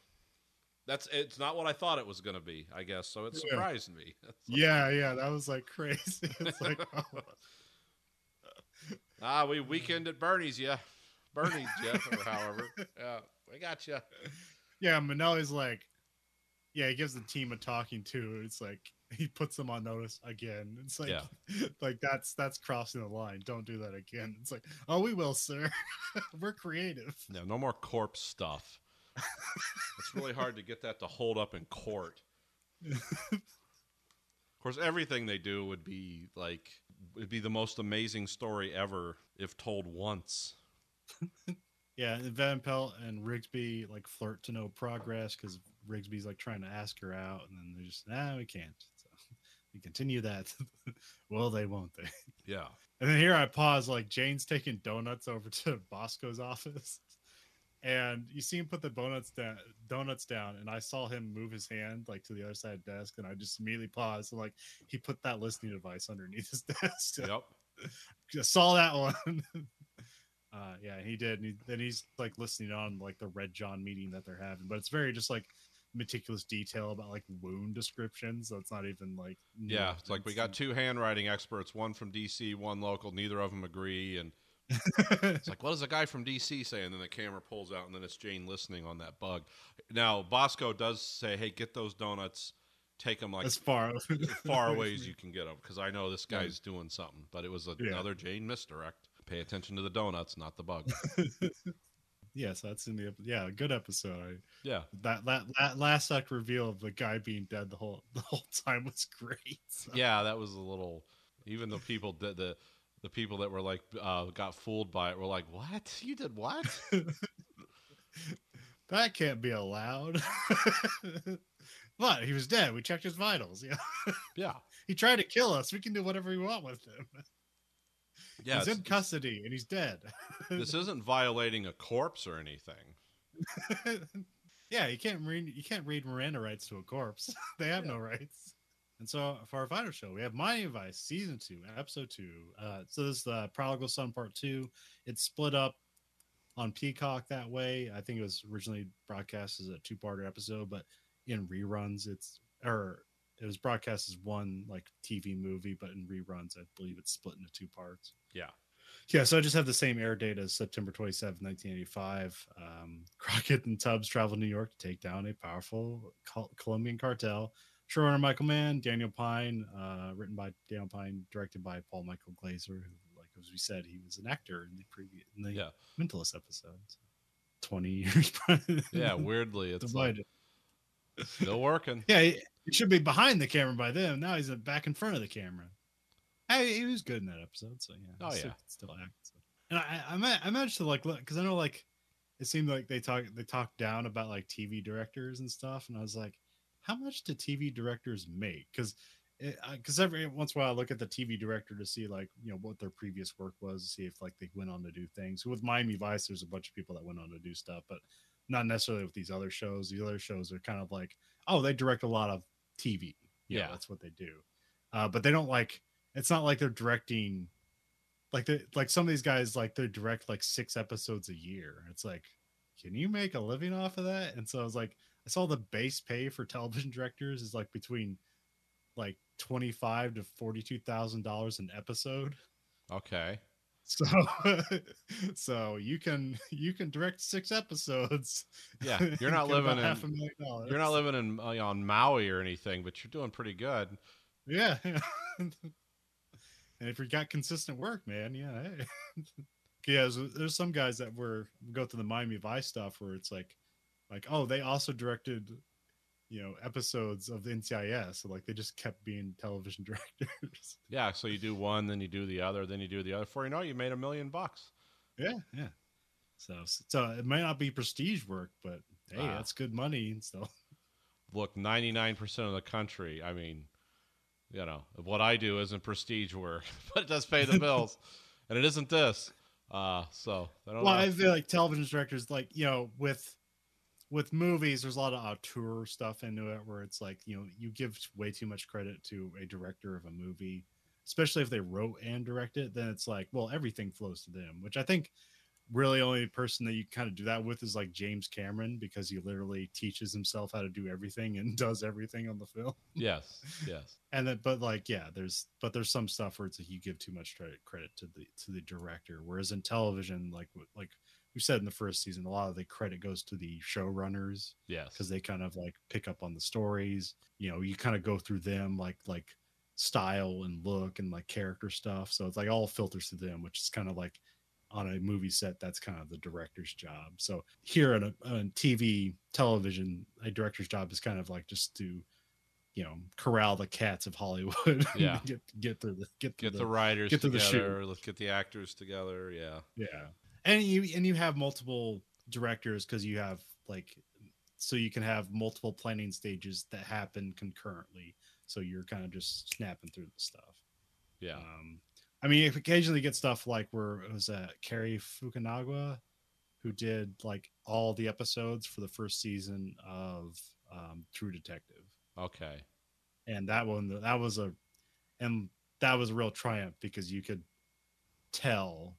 That's it's not what I thought it was going to be, I guess. So it Yeah. surprised me. Like, Yeah, yeah, that was like crazy. It's like, oh. Ah, we weekend at Bernie's, yeah, Bernie's, yeah, or however, yeah, we got you. yeah, Minelli's like, yeah, he gives the team a talking to. It's like he puts them on notice again. It's like, Yeah. like that's that's crossing the line. Don't do that again. It's like, oh, we will, sir. We're creative. No, no more corpse stuff. it's really hard to get that to hold up in court. of course, everything they do would be like would be the most amazing story ever if told once. Yeah, and Van Pelt and Rigsby like flirt to no progress because Rigsby's like trying to ask her out, and then they're just, nah, we can't. So we continue that. well, they won't they? Yeah. And then here I pause, like Jane's taking donuts over to Bosco's office. And you see him put the donuts down, donuts down, and I saw him move his hand like to the other side of the desk, and I just immediately paused. And like he put that listening device underneath his desk. Yep. Just saw that one. uh, yeah, he did. And he, then he's like listening on like the Red John meeting that they're having, but it's very just like meticulous detail about like wound descriptions. So it's not even like Yeah, it's like we got two handwriting experts, one from DC, one local. Neither of them agree, and it's like, what does the guy from DC say? And then the camera pulls out, and then it's Jane listening on that bug. Now Bosco does say, "Hey, get those donuts, take them like as far as far away as you can get them, because I know this guy's doing something." But it was Yeah. another Jane misdirect. Pay attention to the donuts, not the bug. yes, that's in the yeah, good episode. I, yeah, that that that last act reveal of the guy being dead the whole the whole time was great. So, yeah, that was a little. Even the people that the the people that were like uh, got fooled by it were like, "What? You did what?" that can't be allowed. but he was dead. We checked his vitals. Yeah, yeah, he tried to kill us. We can do whatever we want with him. yeah. he's in custody and he's dead. this isn't violating a corpse or anything. yeah, you can't read you can't read Miranda rights to a corpse. they have no rights. And so for our final show, we have Miami Vice season two, episode two. Uh, so this is the Prodigal Son part two. It's split up on Peacock that way. I think it was originally broadcast as a two-parter episode, but in reruns, it's or it was broadcast as one like TV movie, but in reruns, I believe it's split into two parts. Yeah, Yeah, so I just have the same air date as September 27, 1985. Um, Crockett and Tubbs travel to New York to take down a powerful Col- Colombian cartel. Showrunner Michael Mann, Daniel Pyne, uh, written by Daniel Pyne, directed by Paul Michael Glaser, who, like as we said, he was an actor in the previous in the yeah, Mentalist episodes. 20 years yeah. Weirdly, it's like still working. Yeah, he, he should be behind the camera by then. Now he's uh, back in front of the camera. Hey, he was good in that episode, so yeah. Oh, yeah. still act. So. And I, I, I managed to like look because I know like it seemed like they talk they talk down about like TV directors and stuff, and I was like, how much do TV directors make? Because because every once in a while I look at the TV director to see like you know what their previous work was, see if like they went on to do things. With Miami Vice, there's a bunch of people that went on to do stuff, but not necessarily with these other shows. The other shows are kind of like, oh, they direct a lot of TV. Yeah, Yeah. that's what they do. Uh, but they don't like. It's not like they're directing. Like they like some of these guys like they direct like six episodes a year. It's like, can you make a living off of that? And so I was like, I saw the base pay for television directors is like between like twenty five to forty two thousand dollars an episode. Okay. So, so you can you can direct six episodes. Yeah, you're not living in- half a million dollars. You're not living in uh, on Maui or anything, but you're doing pretty good. Yeah. and if you got consistent work, man, yeah. Hey. yeah, there's, there's some guys that were go through the Miami Vice stuff where it's like, like, oh, they also directed, you know, episodes of the NCIS. So like they just kept being television directors. Yeah, so you do one, then you do the other, then you do the other. Before you know, you made a million bucks. yeah, yeah. So so it might not be prestige work, but hey, Ah. that's good money stuff. Look, 99% of the country. I mean, you know, what I do isn't prestige work, but it does pay the bills, and it isn't this. Uh, so I don't Well, know. I feel like television directors, like you know, with with movies, there's a lot of auteur stuff into it where it's like you know you give way too much credit to a director of a movie, especially if they wrote and directed. Then it's like, well, everything flows to them, which I think really only person that you kind of do that with is like James Cameron because he literally teaches himself how to do everything and does everything on the film. yes, yes. And then, but like, yeah, there's but there's some stuff where it's like you give too much credit credit to the to the director, whereas in television, like like we said in the first season, a lot of the credit goes to the showrunners Yes. because they kind of like pick up on the stories. You know, you kind of go through them like like style and look and like character stuff. So it's like all filters to them, which is kind of like on a movie set, that's kind of the director's job. So here on, a, on TV, television, a director's job is kind of like just to, you know, corral the cats of Hollywood. Yeah. get get through the get through Get the writers get to the shoot. together. Let's get the actors together. Yeah. yeah and you and you have multiple directors because you have like so you can have multiple planning stages that happen concurrently so you're kind of just snapping through the stuff Yeah. um i mean you occasionally get stuff like where it was uh cary fukunaga who did like all the episodes for the first season of um, true detective Okay. and that one that was a and that was a real triumph because you could tell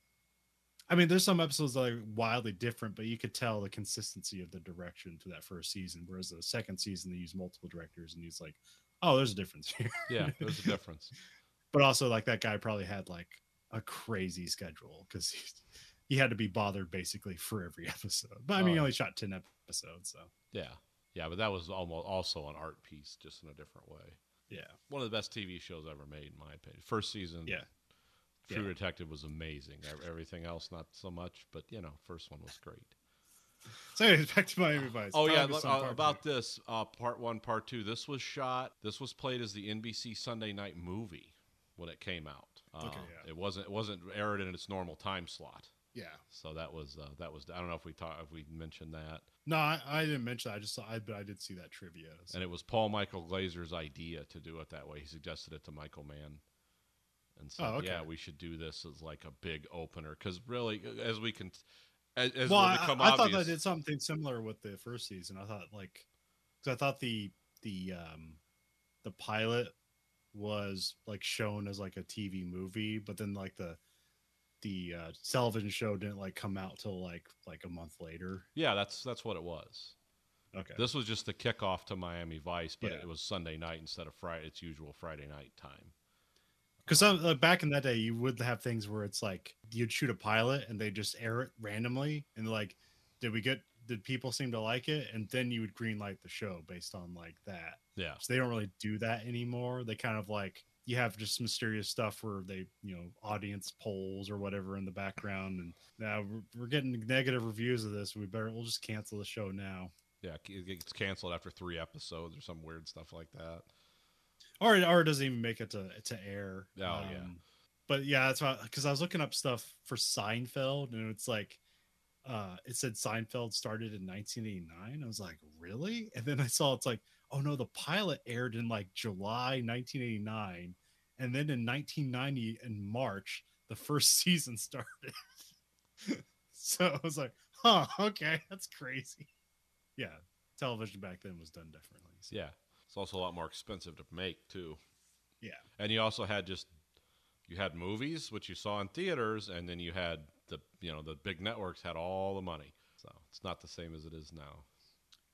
i mean there's some episodes that are wildly different but you could tell the consistency of the direction to that first season whereas the second season they use multiple directors and he's like oh there's a difference here Yeah. There's a difference. but also like that guy probably had like a crazy schedule because he, he had to be bothered basically for every episode but i mean he only shot 10 episodes so Yeah. Yeah, but that was almost also an art piece, just in a different way. yeah One of the best TV shows ever made, in my opinion. First season, Yeah. True Yeah. Detective was amazing. Everything else, not so much, but you know, first one was great. so anyways, back to miami vice Oh yeah, look, uh, part about this uh, part one, part two. This was shot. This was played as the NBC Sunday night movie when it came out. Uh, Okay, yeah. It wasn't. It wasn't aired in its normal time slot. yeah So that was uh, that was. I don't know if we talked if we mentioned that. No, I, I didn't mention. That. I just saw. I, but I did see that trivia. so- And it was Paul Michael Glaser's idea to do it that way. He suggested it to Michael Mann, and said, Oh, okay. "Yeah, we should do this as like a big opener." Because really, as we can, as, as well, I, I thought obvious, they did something similar with the first season. I thought like, because I thought the the um the pilot was like shown as like a TV movie, but then like the the uh, television show didn't like come out till like like a month later. yeah, that's that's what it was. Okay. This was just the kickoff to Miami Vice, but Yeah. it was Sunday night instead of Friday. Its usual Friday night time. Because uh, back in that day, you would have things where it's like you'd shoot a pilot and they just air it randomly, and like, did we get? Did people seem to like it? And then you would green light the show based on like that. Yeah, So they don't really do that anymore. They kind of like you have just mysterious stuff where they, you know, audience polls or whatever in the background, and now we're, we're getting negative reviews of this. We better we'll just cancel the show now. yeah, it gets canceled after three episodes or some weird stuff like that. Or or it doesn't even make it to to air. Um, Oh, yeah. But yeah, that's why because I was looking up stuff for Seinfeld and it's like uh it said Seinfeld started in 1989. I was like, really? And then I saw it's like, oh no, the pilot aired in like July 1989, and then in 1990 in March the first season started. so I was like, huh, okay, that's crazy. Yeah, television back then was done differently. So. Yeah, it's also a lot more expensive to make too. Yeah. and you also had just you had movies which you saw in theaters, and then you had the you know the big networks had all the money. So it's not the same as it is now.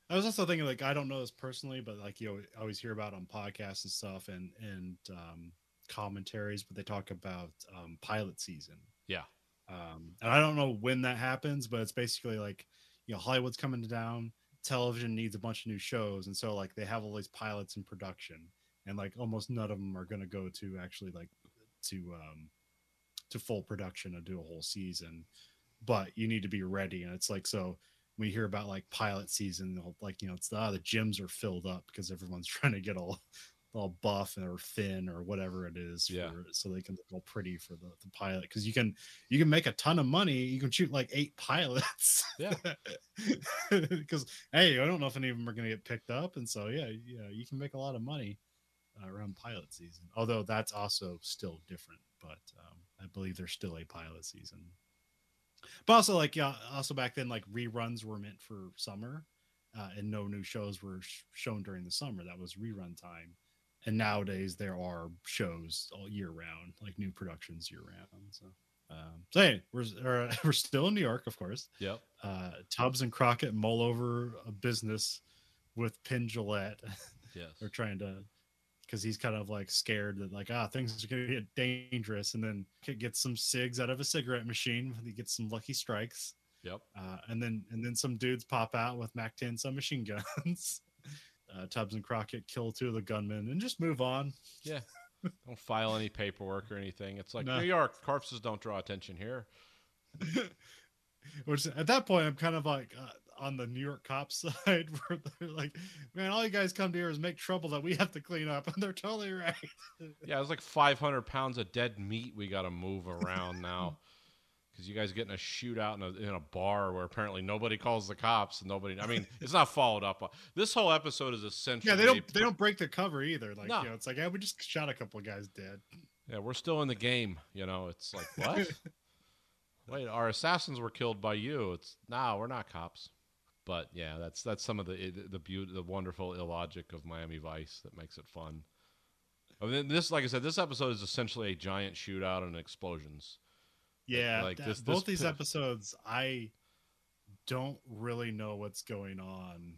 I was also thinking like I don't know this personally, but like you always hear about on podcasts and stuff and and um, commentaries, but they talk about um, pilot season. Yeah. Um, and I don't know when that happens, but it's basically like you know Hollywood's coming down, television needs a bunch of new shows, and so like they have all these pilots in production, and like almost none of them are going to go to actually like to um to full production and do a whole season, but you need to be ready, and it's like so we hear about like pilot season, like you know, it's ah, the gyms are filled up because everyone's trying to get all all buff or thin or whatever it is, for, Yeah. so they can look all pretty for the, the pilot. Because you can you can make a ton of money. You can shoot like eight pilots. Yeah. Because hey, I don't know if any of them are going to get picked up, and so yeah, yeah, you can make a lot of money uh, around pilot season. Although that's also still different, but um, I believe there's still a pilot season. But also, like yeah, also back then, like reruns were meant for summer, uh, and no new shows were sh- shown during the summer. That was rerun time. And nowadays there are shows all year round, like new productions year round. So, um, so hey, we're we're still in New York, of course. Yep. Uh, Tubbs and Crockett mull over a business with Penn Jillette. Yes. They're trying to because he's kind of like scared that like ah things are gonna get dangerous, and then gets some cigs out of a cigarette machine. He gets some lucky strikes, Yep. uh, and then and then some dudes pop out with Mac 10 submachine guns. Uh, Tubbs and Crockett kill two of the gunmen and just move on. Yeah. don't file any paperwork or anything. It's like No. New York corpses don't draw attention here. Which at that point, I'm kind of like uh, on the New York cops side, where they're like, "Man, all you guys come to here is make trouble that we have to clean up," and they're totally right. Yeah, it's like 500 pounds of dead meat we got to move around now. Because you guys get in a shootout in a, in a bar where apparently nobody calls the cops and nobody. I mean, it's not followed up. on- This whole episode is essentially. yeah, they don't they don't break the cover either. Like, No. you know, it's like, yeah, we just shot a couple of guys dead. Yeah, we're still in the game. You know, it's like what? Wait, our assassins were killed by you. It's no, we're not cops. But yeah, that's that's some of the the beauty, the wonderful illogic of Miami Vice that makes it fun. I mean, this, like I said, this episode is essentially a giant shootout and explosions. Yeah, like that- this- both this these pi- episodes, I don't really know what's going on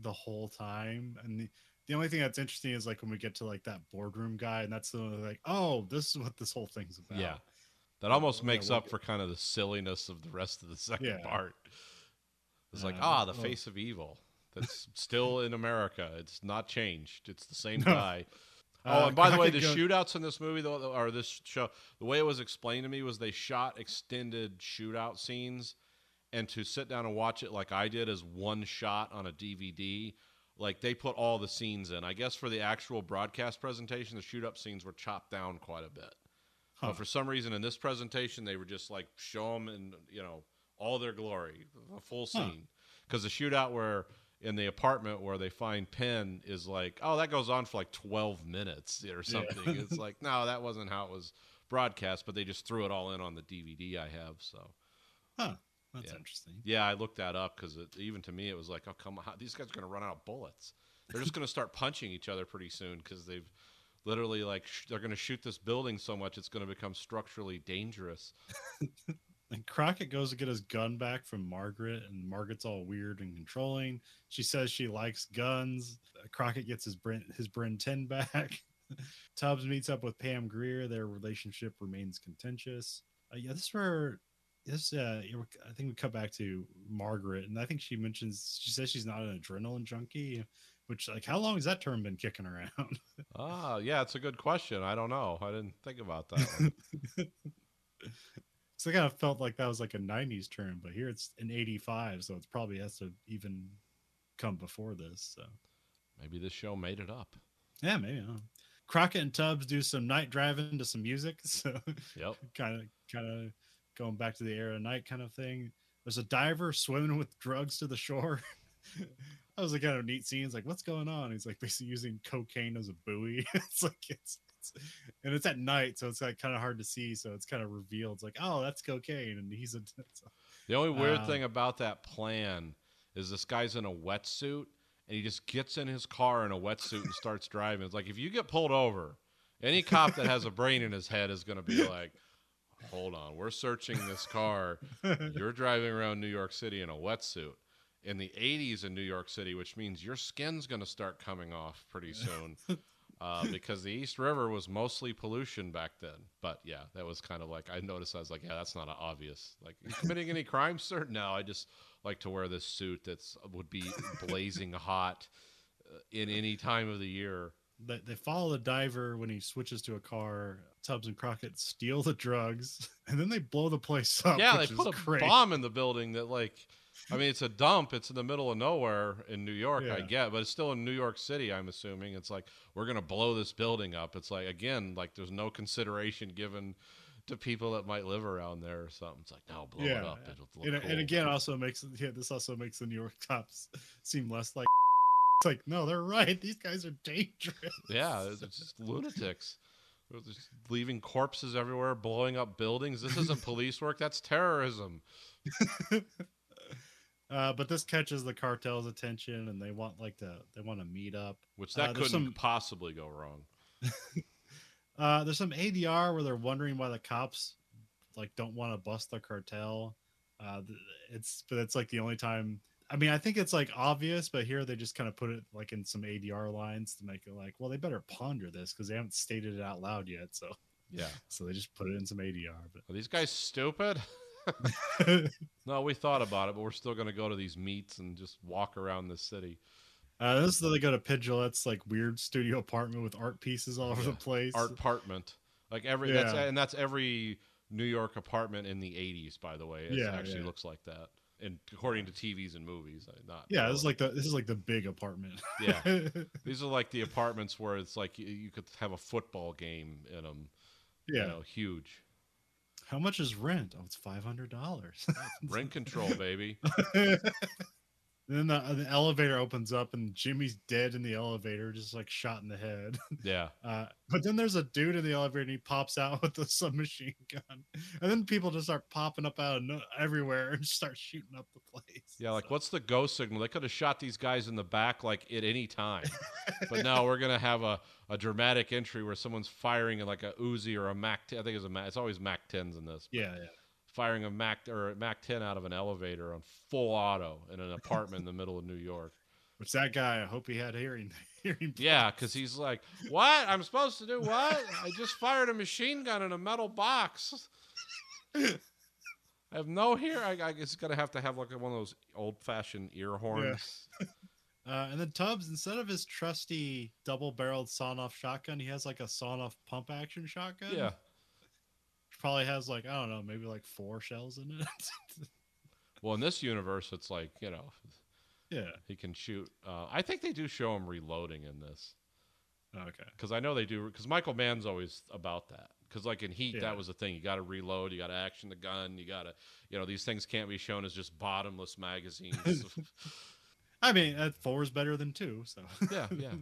the whole time, and the, the only thing that's interesting is like when we get to like that boardroom guy, and that's the like, oh, this is what this whole thing's about. Yeah, that almost yeah, makes we'll up get- for kind of the silliness of the rest of the second Yeah. part. It's like ah, the well- face of evil. That's still in America. It's not changed. It's the same No. guy. Oh, Uh, and by the way, the go- shootouts in this movie, though, or this show, the way it was explained to me was they shot extended shootout scenes, and to sit down and watch it like I did as one shot on a DVD, like they put all the scenes in. I guess for the actual broadcast presentation, the shoot up scenes were chopped down quite a bit. Huh. But for some reason, in this presentation, they were just like show them in you know all their glory, a full scene. Because the shootout where in the apartment where they find Penn is like, oh, that goes on for like twelve minutes or something. it's like, no, that wasn't how it was broadcast, but they just threw it all in on the DVD I have. So Huh. That's Yeah. interesting. yeah, I looked that up because even to me, it was like, oh come on, these guys are gonna run out of bullets. They're just gonna start punching each other pretty soon because they've literally like sh- they're gonna shoot this building so much it's gonna become structurally dangerous. And Crockett goes to get his gun back from Margaret, and Margaret's all weird and controlling. She says she likes guns. Crockett gets his Brent his Bren 10 back. Tubbs meets up with Pam Grier. Their relationship remains contentious. Uh, yeah, this is where this uh I think we cut back to Margaret, and I think she mentions she says she's not an adrenaline junkie. Which like how long has that term been kicking around? Ah, yeah, it's a good question. I don't know. I didn't think about that one. So I kind of felt like that was like a 90s term, but here it's an 85, so it probably has to even come before this. So Maybe this show made it up. yeah, maybe. I. Crockett and Tubbs do some night driving to some music, so Yep. kind of kind of going back to the era of night kind of thing. There's a diver swimming with drugs to the shore. that was a kind of neat scene. It's like, what's going on? He's like basically using cocaine as a buoy. it's like it's, it's and it's at night, so it's like kind of hard to see. So it's kind of revealed. It's like, oh, that's cocaine, and he's a. so- The only weird Uh, thing about that plan is this guy's in a wetsuit and he just gets in his car in a wetsuit and starts driving. It's like if you get pulled over, any cop that has a brain in his head is going to be like, "Hold on, we're searching this car. You're driving around New York City in a wetsuit." in the 80s in New York City, which means your skin's going to start coming off pretty soon. Uh, because the East River was mostly pollution back then. But yeah, that was kind of like I noticed. I was like, yeah, that's not obvious. Like, you committing any crimes, sir? No, I just like to wear this suit that's would be blazing hot uh, in any time of the year. They, they follow the diver when he switches to a car. Tubbs and Crockett steal the drugs, and then they blow the place up. yeah, they which is put a great. bomb in the building that like. I mean, it's a dump. It's in the middle of nowhere in New York, I get, but it's still in New York City. I'm assuming it's like we're gonna blow this building up. It's like again, like there's no consideration given to people that might live around there or something. It's like no, blow it Yeah, up. It'll look and, cool. and again, also makes yeah, this also makes the New York cops seem less like. It's like no, they're right. These guys are dangerous. yeah, it's just lunatics. Just leaving corpses everywhere, blowing up buildings. This isn't police work. That's terrorism. Uh, but this catches the cartel's attention, and they want like to they want to meet up. Which Uh, that there's couldn't some- possibly go wrong. Uh, there's some ADR where they're wondering why the cops like don't want to bust the cartel. Uh, it's but it's like the only time. I mean, I think it's like obvious, but here they just kind of put it like in some ADR lines to make it like, well, they better ponder this because they haven't stated it out loud yet. So, Yeah. so they just put it in some ADR. But are these guys stupid? No, we thought about it, but we're still going to go to these meets and just walk around the city. uh, this is they go to Pigelette's like weird studio apartment with art pieces all over Yeah. the place. Art apartment, like every that's and that's every New York apartment in the '80s. By the way, it Yeah, actually yeah. looks like that, and according to TVs and movies, uh, not yeah, this is like the this is like the big apartment. Yeah. these are like the apartments where it's like you, you could have a football game in them. yeah. you know, huge How much is rent? Oh, it's five hundred dollars. rent control, baby. then the, the elevator opens up and Jimmy's dead in the elevator, just like shot in the head. Yeah, Uh, but then there's a dude in the elevator and he pops out with a submachine gun, and then people just start popping up out of no- everywhere and start shooting up the place. yeah. Like, So- what's the go signal? They could have shot these guys in the back like at any time, but no, we're gonna have a, a dramatic entry where someone's firing like a Uzi or a Mac. 10. I think it's a Mac. It's always Mac 10s in this. yeah, yeah. Firing a Mac or a Mac 10 out of an elevator on full auto in an apartment in the middle of New York. Which that guy, I hope he had hearing hearing. Yeah, because he's like, "What? I'm supposed to do what? I just fired a machine gun in a metal box. I have no hear. I, I guess gonna have to have like one of those old-fashioned ear horns. Uh, and then Tubbs, instead of his trusty double-barreled sawn-off shotgun, he has like a sawn-off pump-action shotgun. Yeah, probably has like I don't know, maybe like four shells in it. Well, in this universe, it's like you know yeah. he can shoot. Uh, I think they do show him reloading in this. Okay. because I know they do. Because Michael Mann's always about that. Because like in Heat, Yeah. that was the thing. You got to reload. You got to action the gun. You got to, you know, these things can't be shown as just bottomless magazines. I mean, uh, four is better than two, so yeah, yeah.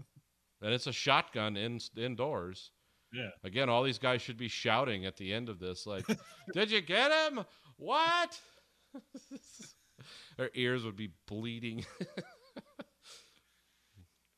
And it's a shotgun in indoors. Yeah. Again, all these guys should be shouting at the end of this, like, "Did you get him? What?" Their ears would be bleeding.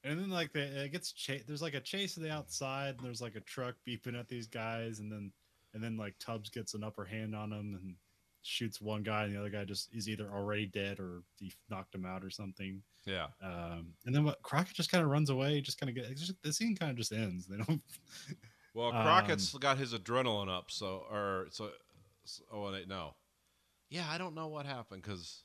And then like the, it gets cha- there's like a chase of the outside, and there's like a truck beeping at these guys, and then and then like Tubbs gets an upper hand on them and shoots one guy, and the other guy just is either already dead or he knocked him out or something. yeah. Um, and then what Crockett just kind of runs away, just kind of get just, the scene kind of just ends. They don't. Well, Crockett's got his adrenaline up, so or so. oh no. Yeah, I don't know what happened because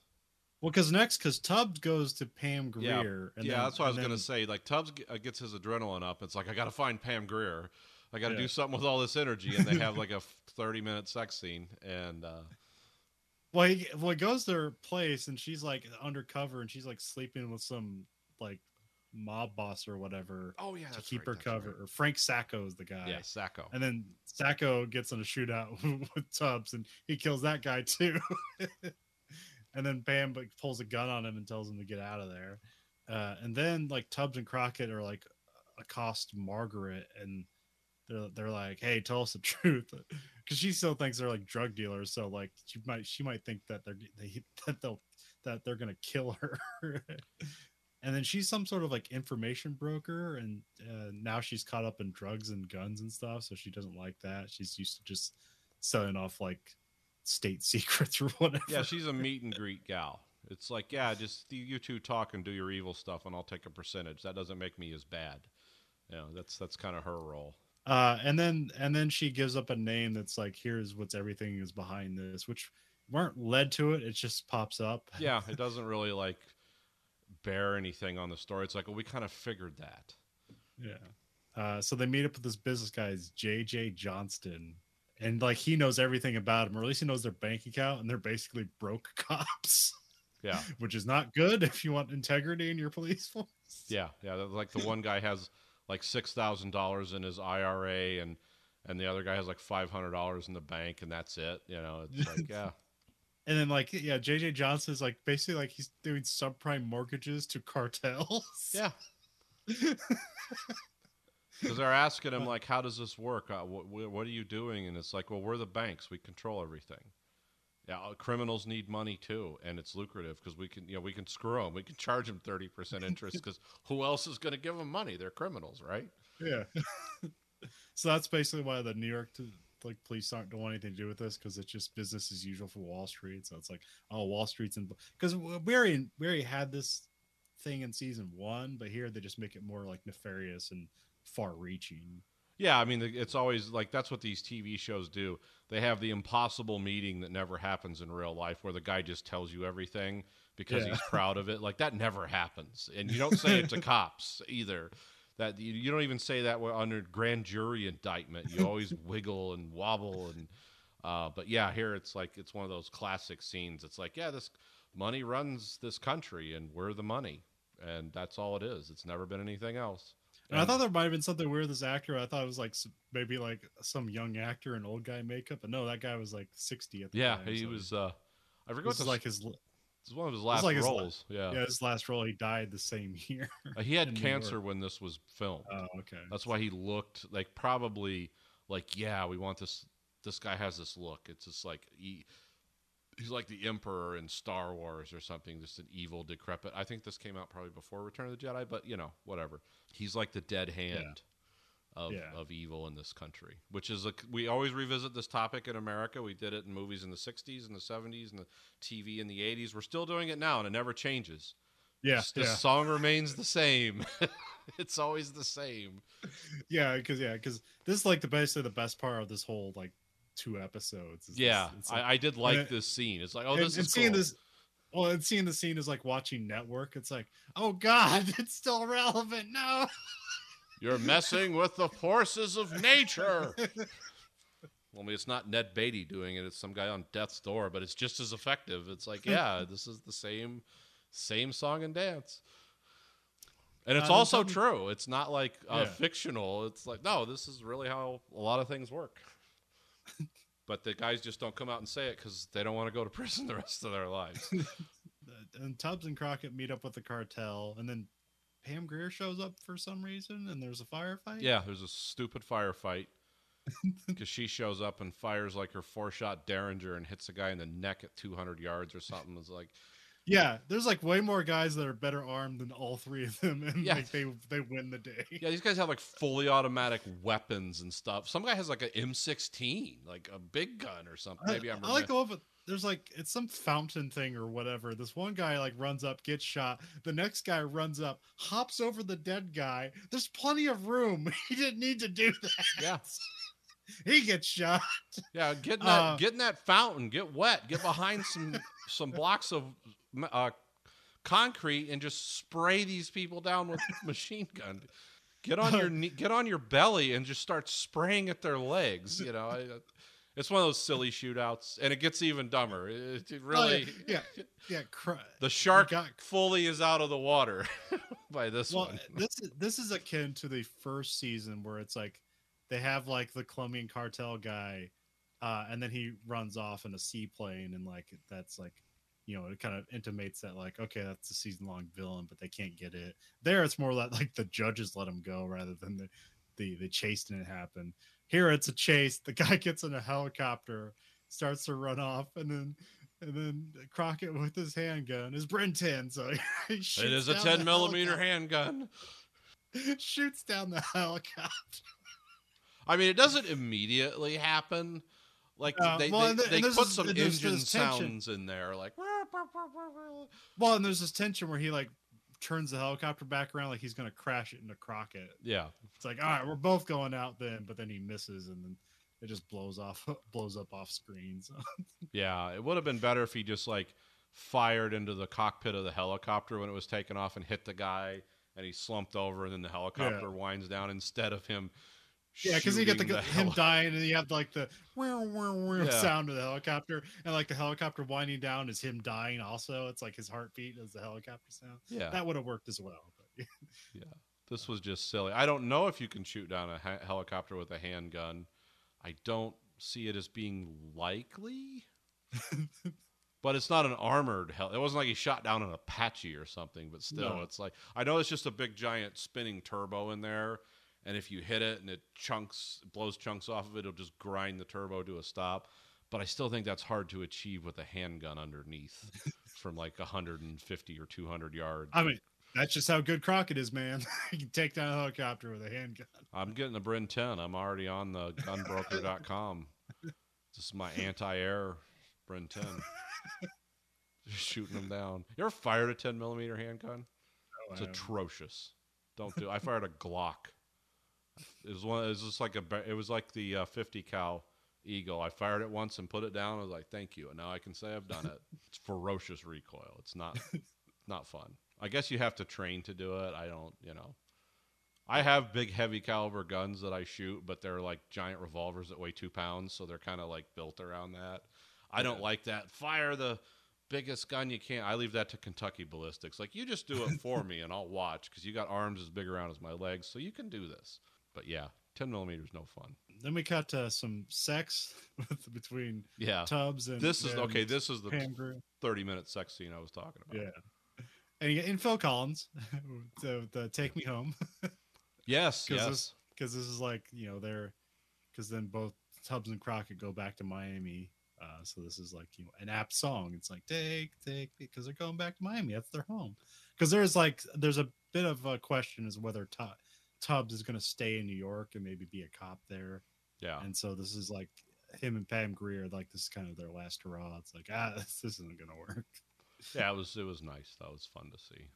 Well, because next, because Tubbs goes to Pam Yeah. Grier. and yeah, then- that's what I was gonna say. Like Tubbs uh, gets his adrenaline up. It's like I got to find Pam Grier. I got to Yeah. do something with all this energy, and they have like a thirty minute sex scene, and uh, Well, he, well, he goes to her place and she's like undercover and she's like sleeping with some like mob boss or whatever oh yeah, to keep her covered. Or Frank Sacco is the guy. Yeah, Sacco. And then Sacco gets in a shootout with Tubbs and he kills that guy too. and then Bam like, pulls a gun on him and tells him to get out of there. Uh, and then like Tubbs and Crockett are like accost Margaret and they're they're like, "Hey, tell us the truth," because she still thinks they're like drug dealers. So like she might she might think that they're they, that they'll that they're gonna kill her. And then she's some sort of like information broker, and uh, now she's caught up in drugs and guns and stuff. So she doesn't like that. She's used to just selling off like state secrets or whatever. yeah, she's a meet and greet gal. It's like, yeah, just you two talk and do your evil stuff, and I'll take a percentage. That doesn't make me as bad. You know, that's that's kind of her role. Uh, and then and then she gives up a name that's like, here's what's everything is behind this, which weren't led to it. It just pops up. Yeah, it doesn't really like bear anything on the story. It's like, well, we kind of figured that. Yeah. Uh, so they meet up with this business guy, is JJ Johnston, and like he knows everything about him, or at least he knows their bank account, and they're basically broke cops. Yeah, which is not good if you want integrity in your police force. Yeah, yeah. Like the one guy has like six thousand dollars in his IRA, and and the other guy has like five hundred dollars in the bank, and that's it. You know, it's like yeah. And then like yeah, JJ Johnson is like basically like he's doing subprime mortgages to cartels. Yeah. Because they're asking him like, "How does this work? Uh, what, what are you doing?" And it's like, "Well, we're the banks. We control everything." Yeah, uh, criminals need money too, and it's lucrative because we can, you know, we can screw them. We can charge them thirty percent interest because who else is going to give them money? They're criminals, right? Yeah. so that's basically why the New York to, like police aren't don't want anything to do with this because it's just business as usual for Wall Street. So it's like, oh, Wall Street's in because we already we already had this thing in season one, but here they just make it more like nefarious and far-reaching. Yeah, I mean, it's always like that's what these TV shows do. They have the impossible meeting that never happens in real life, where the guy just tells you everything because yeah. he's proud of it. Like that never happens, and you don't say it to cops either. That you, you don't even say that under grand jury indictment. You always wiggle and wobble, and uh, but yeah, here it's like it's one of those classic scenes. It's like, yeah, this money runs this country, and we're the money, and that's all it is. It's never been anything else. And I thought there might have been something weird with this actor. I thought it was like maybe like some young actor in old guy makeup, but no, that guy was like sixty at the yeah, time. Yeah, he so was. uh I forget this like his. Is one of his last like roles. His, yeah, yeah, his last role. He died the same year. Uh, he had cancer when this was filmed. Oh, okay. That's why he looked like probably like yeah, we want this. This guy has this look. It's just like he he's like the emperor in Star Wars or something, just an evil, decrepit. I think this came out probably before Return of the Jedi, but you know, whatever. He's like the dead hand yeah. Of yeah. of evil in this country, which is a we always revisit this topic in America. We did it in movies in the '60s and the '70s and the TV in the '80s. We're still doing it now, and it never changes. Yeah, the yeah. song remains the same. it's always the same. Yeah, because yeah, because this is like the basically the best part of this whole like two episodes. yeah, this, like, I, I, did like it, this scene. It's like, oh, this and, is and seeing cool. this. Well, and seeing the scene is like watching Network. It's like, oh God, it's still relevant. No, you're messing with the forces of nature. well, I mean, it's not Ned Beatty doing it; it's some guy on death's door, but it's just as effective. It's like, yeah, this is the same, same song and dance. And it's uh, also true. It's not like uh, yeah. fictional. It's like, no, this is really how a lot of things work but the guys just don't come out and say it because they don't want to go to prison the rest of their lives. and Tubbs and Crockett meet up with the cartel, and then Pam Grier shows up for some reason, and there's a firefight. Yeah, there's a stupid firefight because she shows up and fires like her four shot Derringer and hits a guy in the neck at 200 yards or something. It's like, yeah, there's like way more guys that are better armed than all three of them, and yeah. like they they win the day. Yeah, these guys have like fully automatic weapons and stuff. Some guy has like an M16, like a big gun or something. Maybe I, I'm. I like the one, but there's like it's some fountain thing or whatever. This one guy like runs up, gets shot. The next guy runs up, hops over the dead guy. There's plenty of room. He didn't need to do that. Yeah. he gets shot. Yeah, get in that uh, get in that fountain, get wet, get behind some some blocks of uh, concrete and just spray these people down with machine gun. Get on your get on your belly and just start spraying at their legs. You know, I, it's one of those silly shootouts, and it gets even dumber. It, it really, oh, yeah, yeah. yeah cr- the shark got... fully is out of the water by this well, one. this is this is akin to the first season where it's like they have like the Colombian cartel guy, uh, and then he runs off in a seaplane, and like that's like you know, it kind of intimates that like, okay, that's a season long villain, but they can't get it. There, it's more like like the judges let him go rather than the the the chase didn't happen. Here, it's a chase. The guy gets in a helicopter, starts to run off, and then and then Crockett with his handgun is Bren 10, so he it is a 10 millimeter handgun. shoots down the helicopter. I mean, it doesn't immediately happen Like Uh, they, well, they, they this put some engine sounds in there, like Well, and there's this tension where he like turns the helicopter back around like he's gonna crash it into Crockett. yeah, It's like, all right, we're both going out then, but then he misses and then it just blows off blows up off screen. So yeah. It would have been better if he just like fired into the cockpit of the helicopter when it was taken off and hit the guy, and he slumped over, and then the helicopter winds down instead of him. Yeah, because you get the, shooting him dying and you have like the whir, whir, whir Yeah. sound of the helicopter and like the helicopter winding down is him dying also. It's like his heartbeat as the helicopter sound. Yeah, That would have worked as well. But Yeah, this was just silly. I don't know if you can shoot down a ha- helicopter with a handgun. I don't see it as being likely. but it's not an armored hell. It wasn't like he shot down an Apache or something. But still, No. it's like I know it's just a big giant spinning turbo in there, and if you hit it and it chunks, blows chunks off of it, it'll just grind the turbo to a stop. But I still think that's hard to achieve with a handgun underneath from like 150 or 200 yards. I mean, that's just how good Crockett is, man. you can take down a helicopter with a handgun. I'm getting the Bren 10. I'm already on the gunbroker.com. this is my anti-air Bren 10. Just shooting them down. You ever fired a 10 millimeter handgun? It's atrocious. Don't do. I fired a Glock. It was one. It was just like a. It was like the uh, 50 cal Eagle. I fired it once and put it down. I was like, "Thank you," and now I can say I've done it. It's ferocious recoil. It's not. not fun. I guess you have to train to do it. I don't. You know. I have big, heavy caliber guns that I shoot, but they're like giant revolvers that weigh two pounds, so they're kind of like built around that. I don't like that. Fire the biggest gun you can. I leave that to Kentucky Ballistics. Like you just do it for me, and I'll watch because you got arms as big around as my legs, so you can do this. But yeah, ten millimeters no fun. Then we cut to some sex with, between Yeah, Tubbs and this is and okay. This is the Pam thirty minute sex scene I was talking about. Yeah. And, you get- and Phil Collins, the, the Take Me Home, Yes, 'Cause yes. because this is like, you know, they're, because then both Tubbs and Crockett go back to Miami. Uh, so this is like, you know, an apt song. It's like, take, take, because they're going back to Miami. That's their home. Because there's like, there's a bit of a question as whether Tu- Tubbs is going to stay in New York and maybe be a cop there. yeah. And so this is like him and Pam Grier, like this is kind of their last hurrah. It's like, ah, this, this isn't going to work. Yeah, it was it was nice. That was fun to see.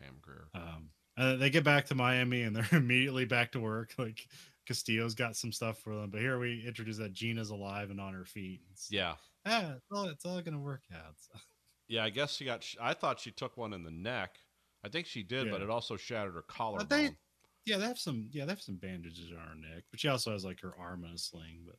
Pam Grier. Um, and they get back to Miami and they're immediately back to work. Like Castillo's got some stuff for them, but here we introduce that Gina's alive and on her feet. It's, Yeah. ah, it's all, it's all gonna work out. So, Yeah, I guess she got. I thought she took one in the neck. I think she did, but it also shattered her collarbone. they- yeah, they have some. Yeah, they have some bandages on her neck, but she also has like her arm in a sling. But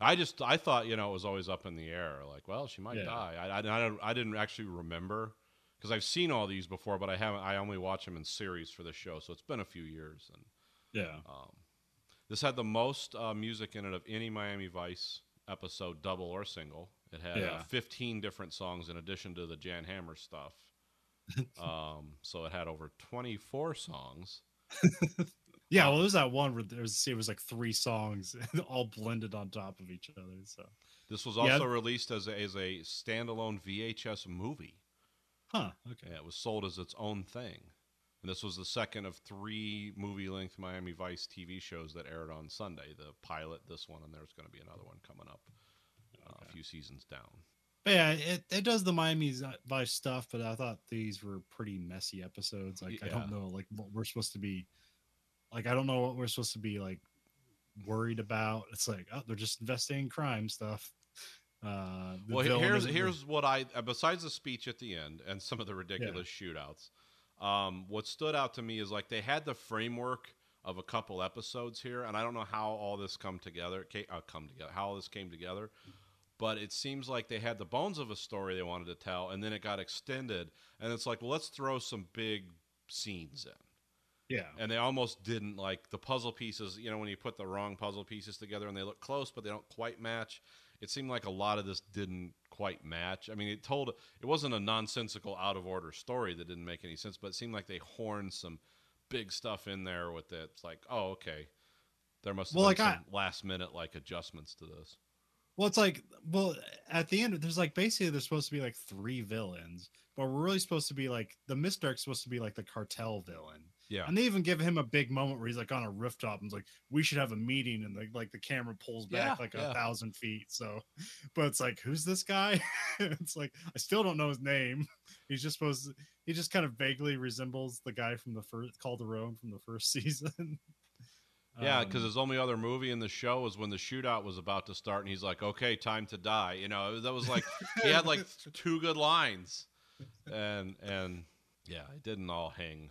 I just I thought you know it was always up in the air. Like, well, she might Yeah. die. I, I, I, don't, I didn't actually remember because I've seen all these before, but I haven't. I only watch them in series for the show, so it's been a few years. And yeah, um, this had the most uh, music in it of any Miami Vice episode, double or single. It had uh, 15 different songs in addition to the Jan Hammer stuff. um, so it had over 24 songs. Yeah. Well, there's that one where there's it was like three songs all blended on top of each other. So, This was Yeah. also released as a, as a standalone VHS movie. huh? Okay. Yeah, it was sold as its own thing. And this was the second of three movie length Miami Vice TV shows that aired on Sunday. The pilot, this one, and there's going to be another one coming up uh, a few seasons down. But yeah, it, it does the Miami Vice stuff, but I thought these were pretty messy episodes. Like I don't know, like what we're supposed to be, like I don't know what we're supposed to be like worried about. It's like oh, they're just investigating crime stuff. Uh, well, here's here's what I uh, besides the speech at the end and some of the ridiculous shootouts. Um, what stood out to me is like they had the framework of a couple episodes here, and I don't know how all this come together. ca- Uh, come together, how all this came together, but it seems like they had the bones of a story they wanted to tell, and then it got extended, and it's like, well, let's throw some big scenes in. Yeah, and they almost didn't like the puzzle pieces you know when you put the wrong puzzle pieces together and they look close but they don't quite match it seemed like a lot of this didn't quite match. I mean it told it wasn't a nonsensical out of order story that didn't make any sense but it seemed like they horned some big stuff in there with it. It's like oh okay there must have Well, been like, I- some last minute like adjustments to this Well, it's like, well, at the end, there's like basically there's supposed to be like three villains, but we're really supposed to be like the Miss Dark's supposed to be like the cartel villain, Yeah. And they even give him a big moment where he's like on a rooftop and is like, "We should have a meeting," and like, like the camera pulls back Yeah, like yeah. a thousand feet. So, but it's like, who's this guy? it's like I still don't know his name. He's just supposed. To, he just kind of vaguely resembles the guy from the first Calderone from the first season. Yeah, because Um, his only other movie in the show was when the shootout was about to start, and he's like, "Okay, time to die." You know, that was like he had like two good lines, and and yeah, it didn't all hang.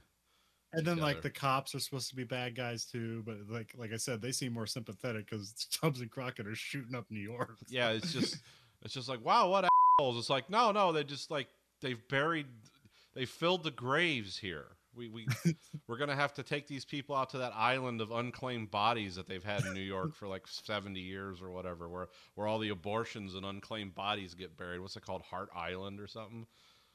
And then like the cops are supposed to be bad guys too, but like like I said, they seem more sympathetic because Tubbs and Crockett are shooting up New York. Yeah, it's just it's just like wow, what assholes? It's like no, no, they just like they've buried, they filled the graves here. We we we're gonna have to take these people out to that island of unclaimed bodies that they've had in New York for like seventy years or whatever, where where all the abortions and unclaimed bodies get buried. What's it called, Hart Island or something?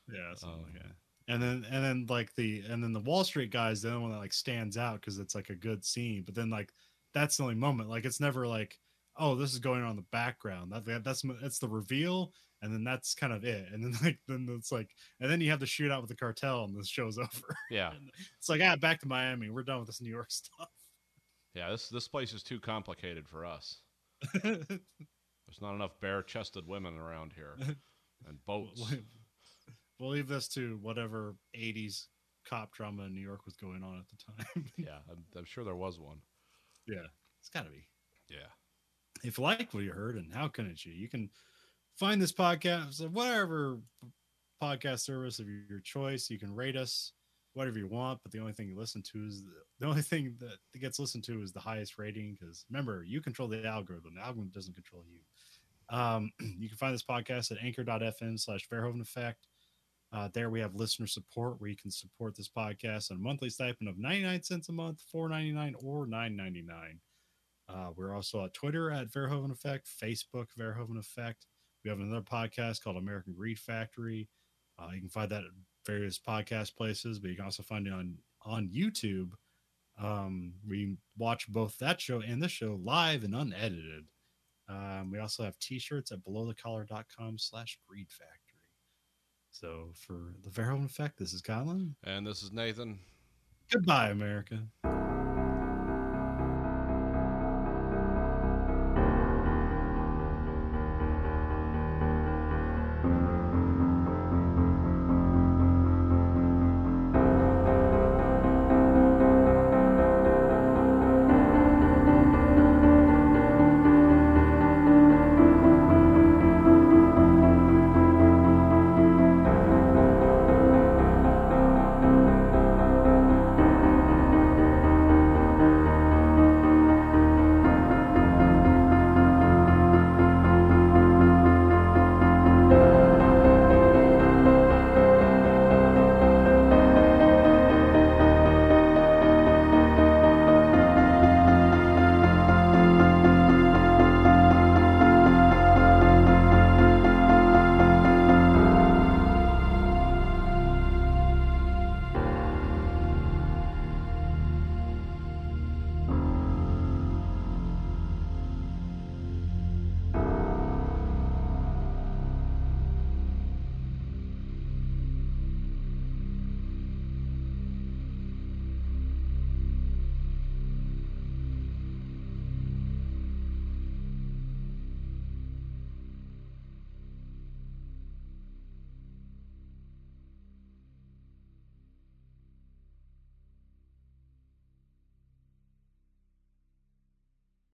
Yeah, something like Um, that. And then and then like the and then the Wall Street guys, the only one that like stands out because it's like a good scene. But then like that's the only moment. Like it's never like, oh, this is going on in the background. That, that that's that's the reveal, and then that's kind of it. And then like then it's like, and then you have the shootout with the cartel, and the show's over. Yeah, it's like ah, back to Miami. We're done with this New York stuff. yeah. This this place is too complicated for us. There's not enough bare-chested women around here, and boats. We'll- leave this to whatever '80s cop drama in New York was going on at the time. Yeah, I'm, I'm sure there was one. yeah, it's got to be. Yeah. if you like what you heard and how can it you you can find this podcast at whatever podcast service of your, choice you can rate us whatever you want but the only thing you listen to is the, the only thing that gets listened to is the highest rating because remember you control the algorithm. The algorithm doesn't control you. Um, you can find this podcast at anchor.fm slash Verhoeven effect. Uh, there we have listener support where you can support this podcast on a monthly stipend of 99 cents a month 4.99 or 9.99 uh, we're also on Twitter at Verhoeven Effect, Facebook Verhoeven Effect. We have another podcast called American Greed Factory. Uh, you can find that at various podcast places, but you can also find it on on YouTube. Um, we watch both that show and this show live and unedited. Um, we also have t-shirts at belowthecollar.com slash greed factory. So for the Verhoeven Effect, this is Colin. And this is Nathan. Goodbye, America.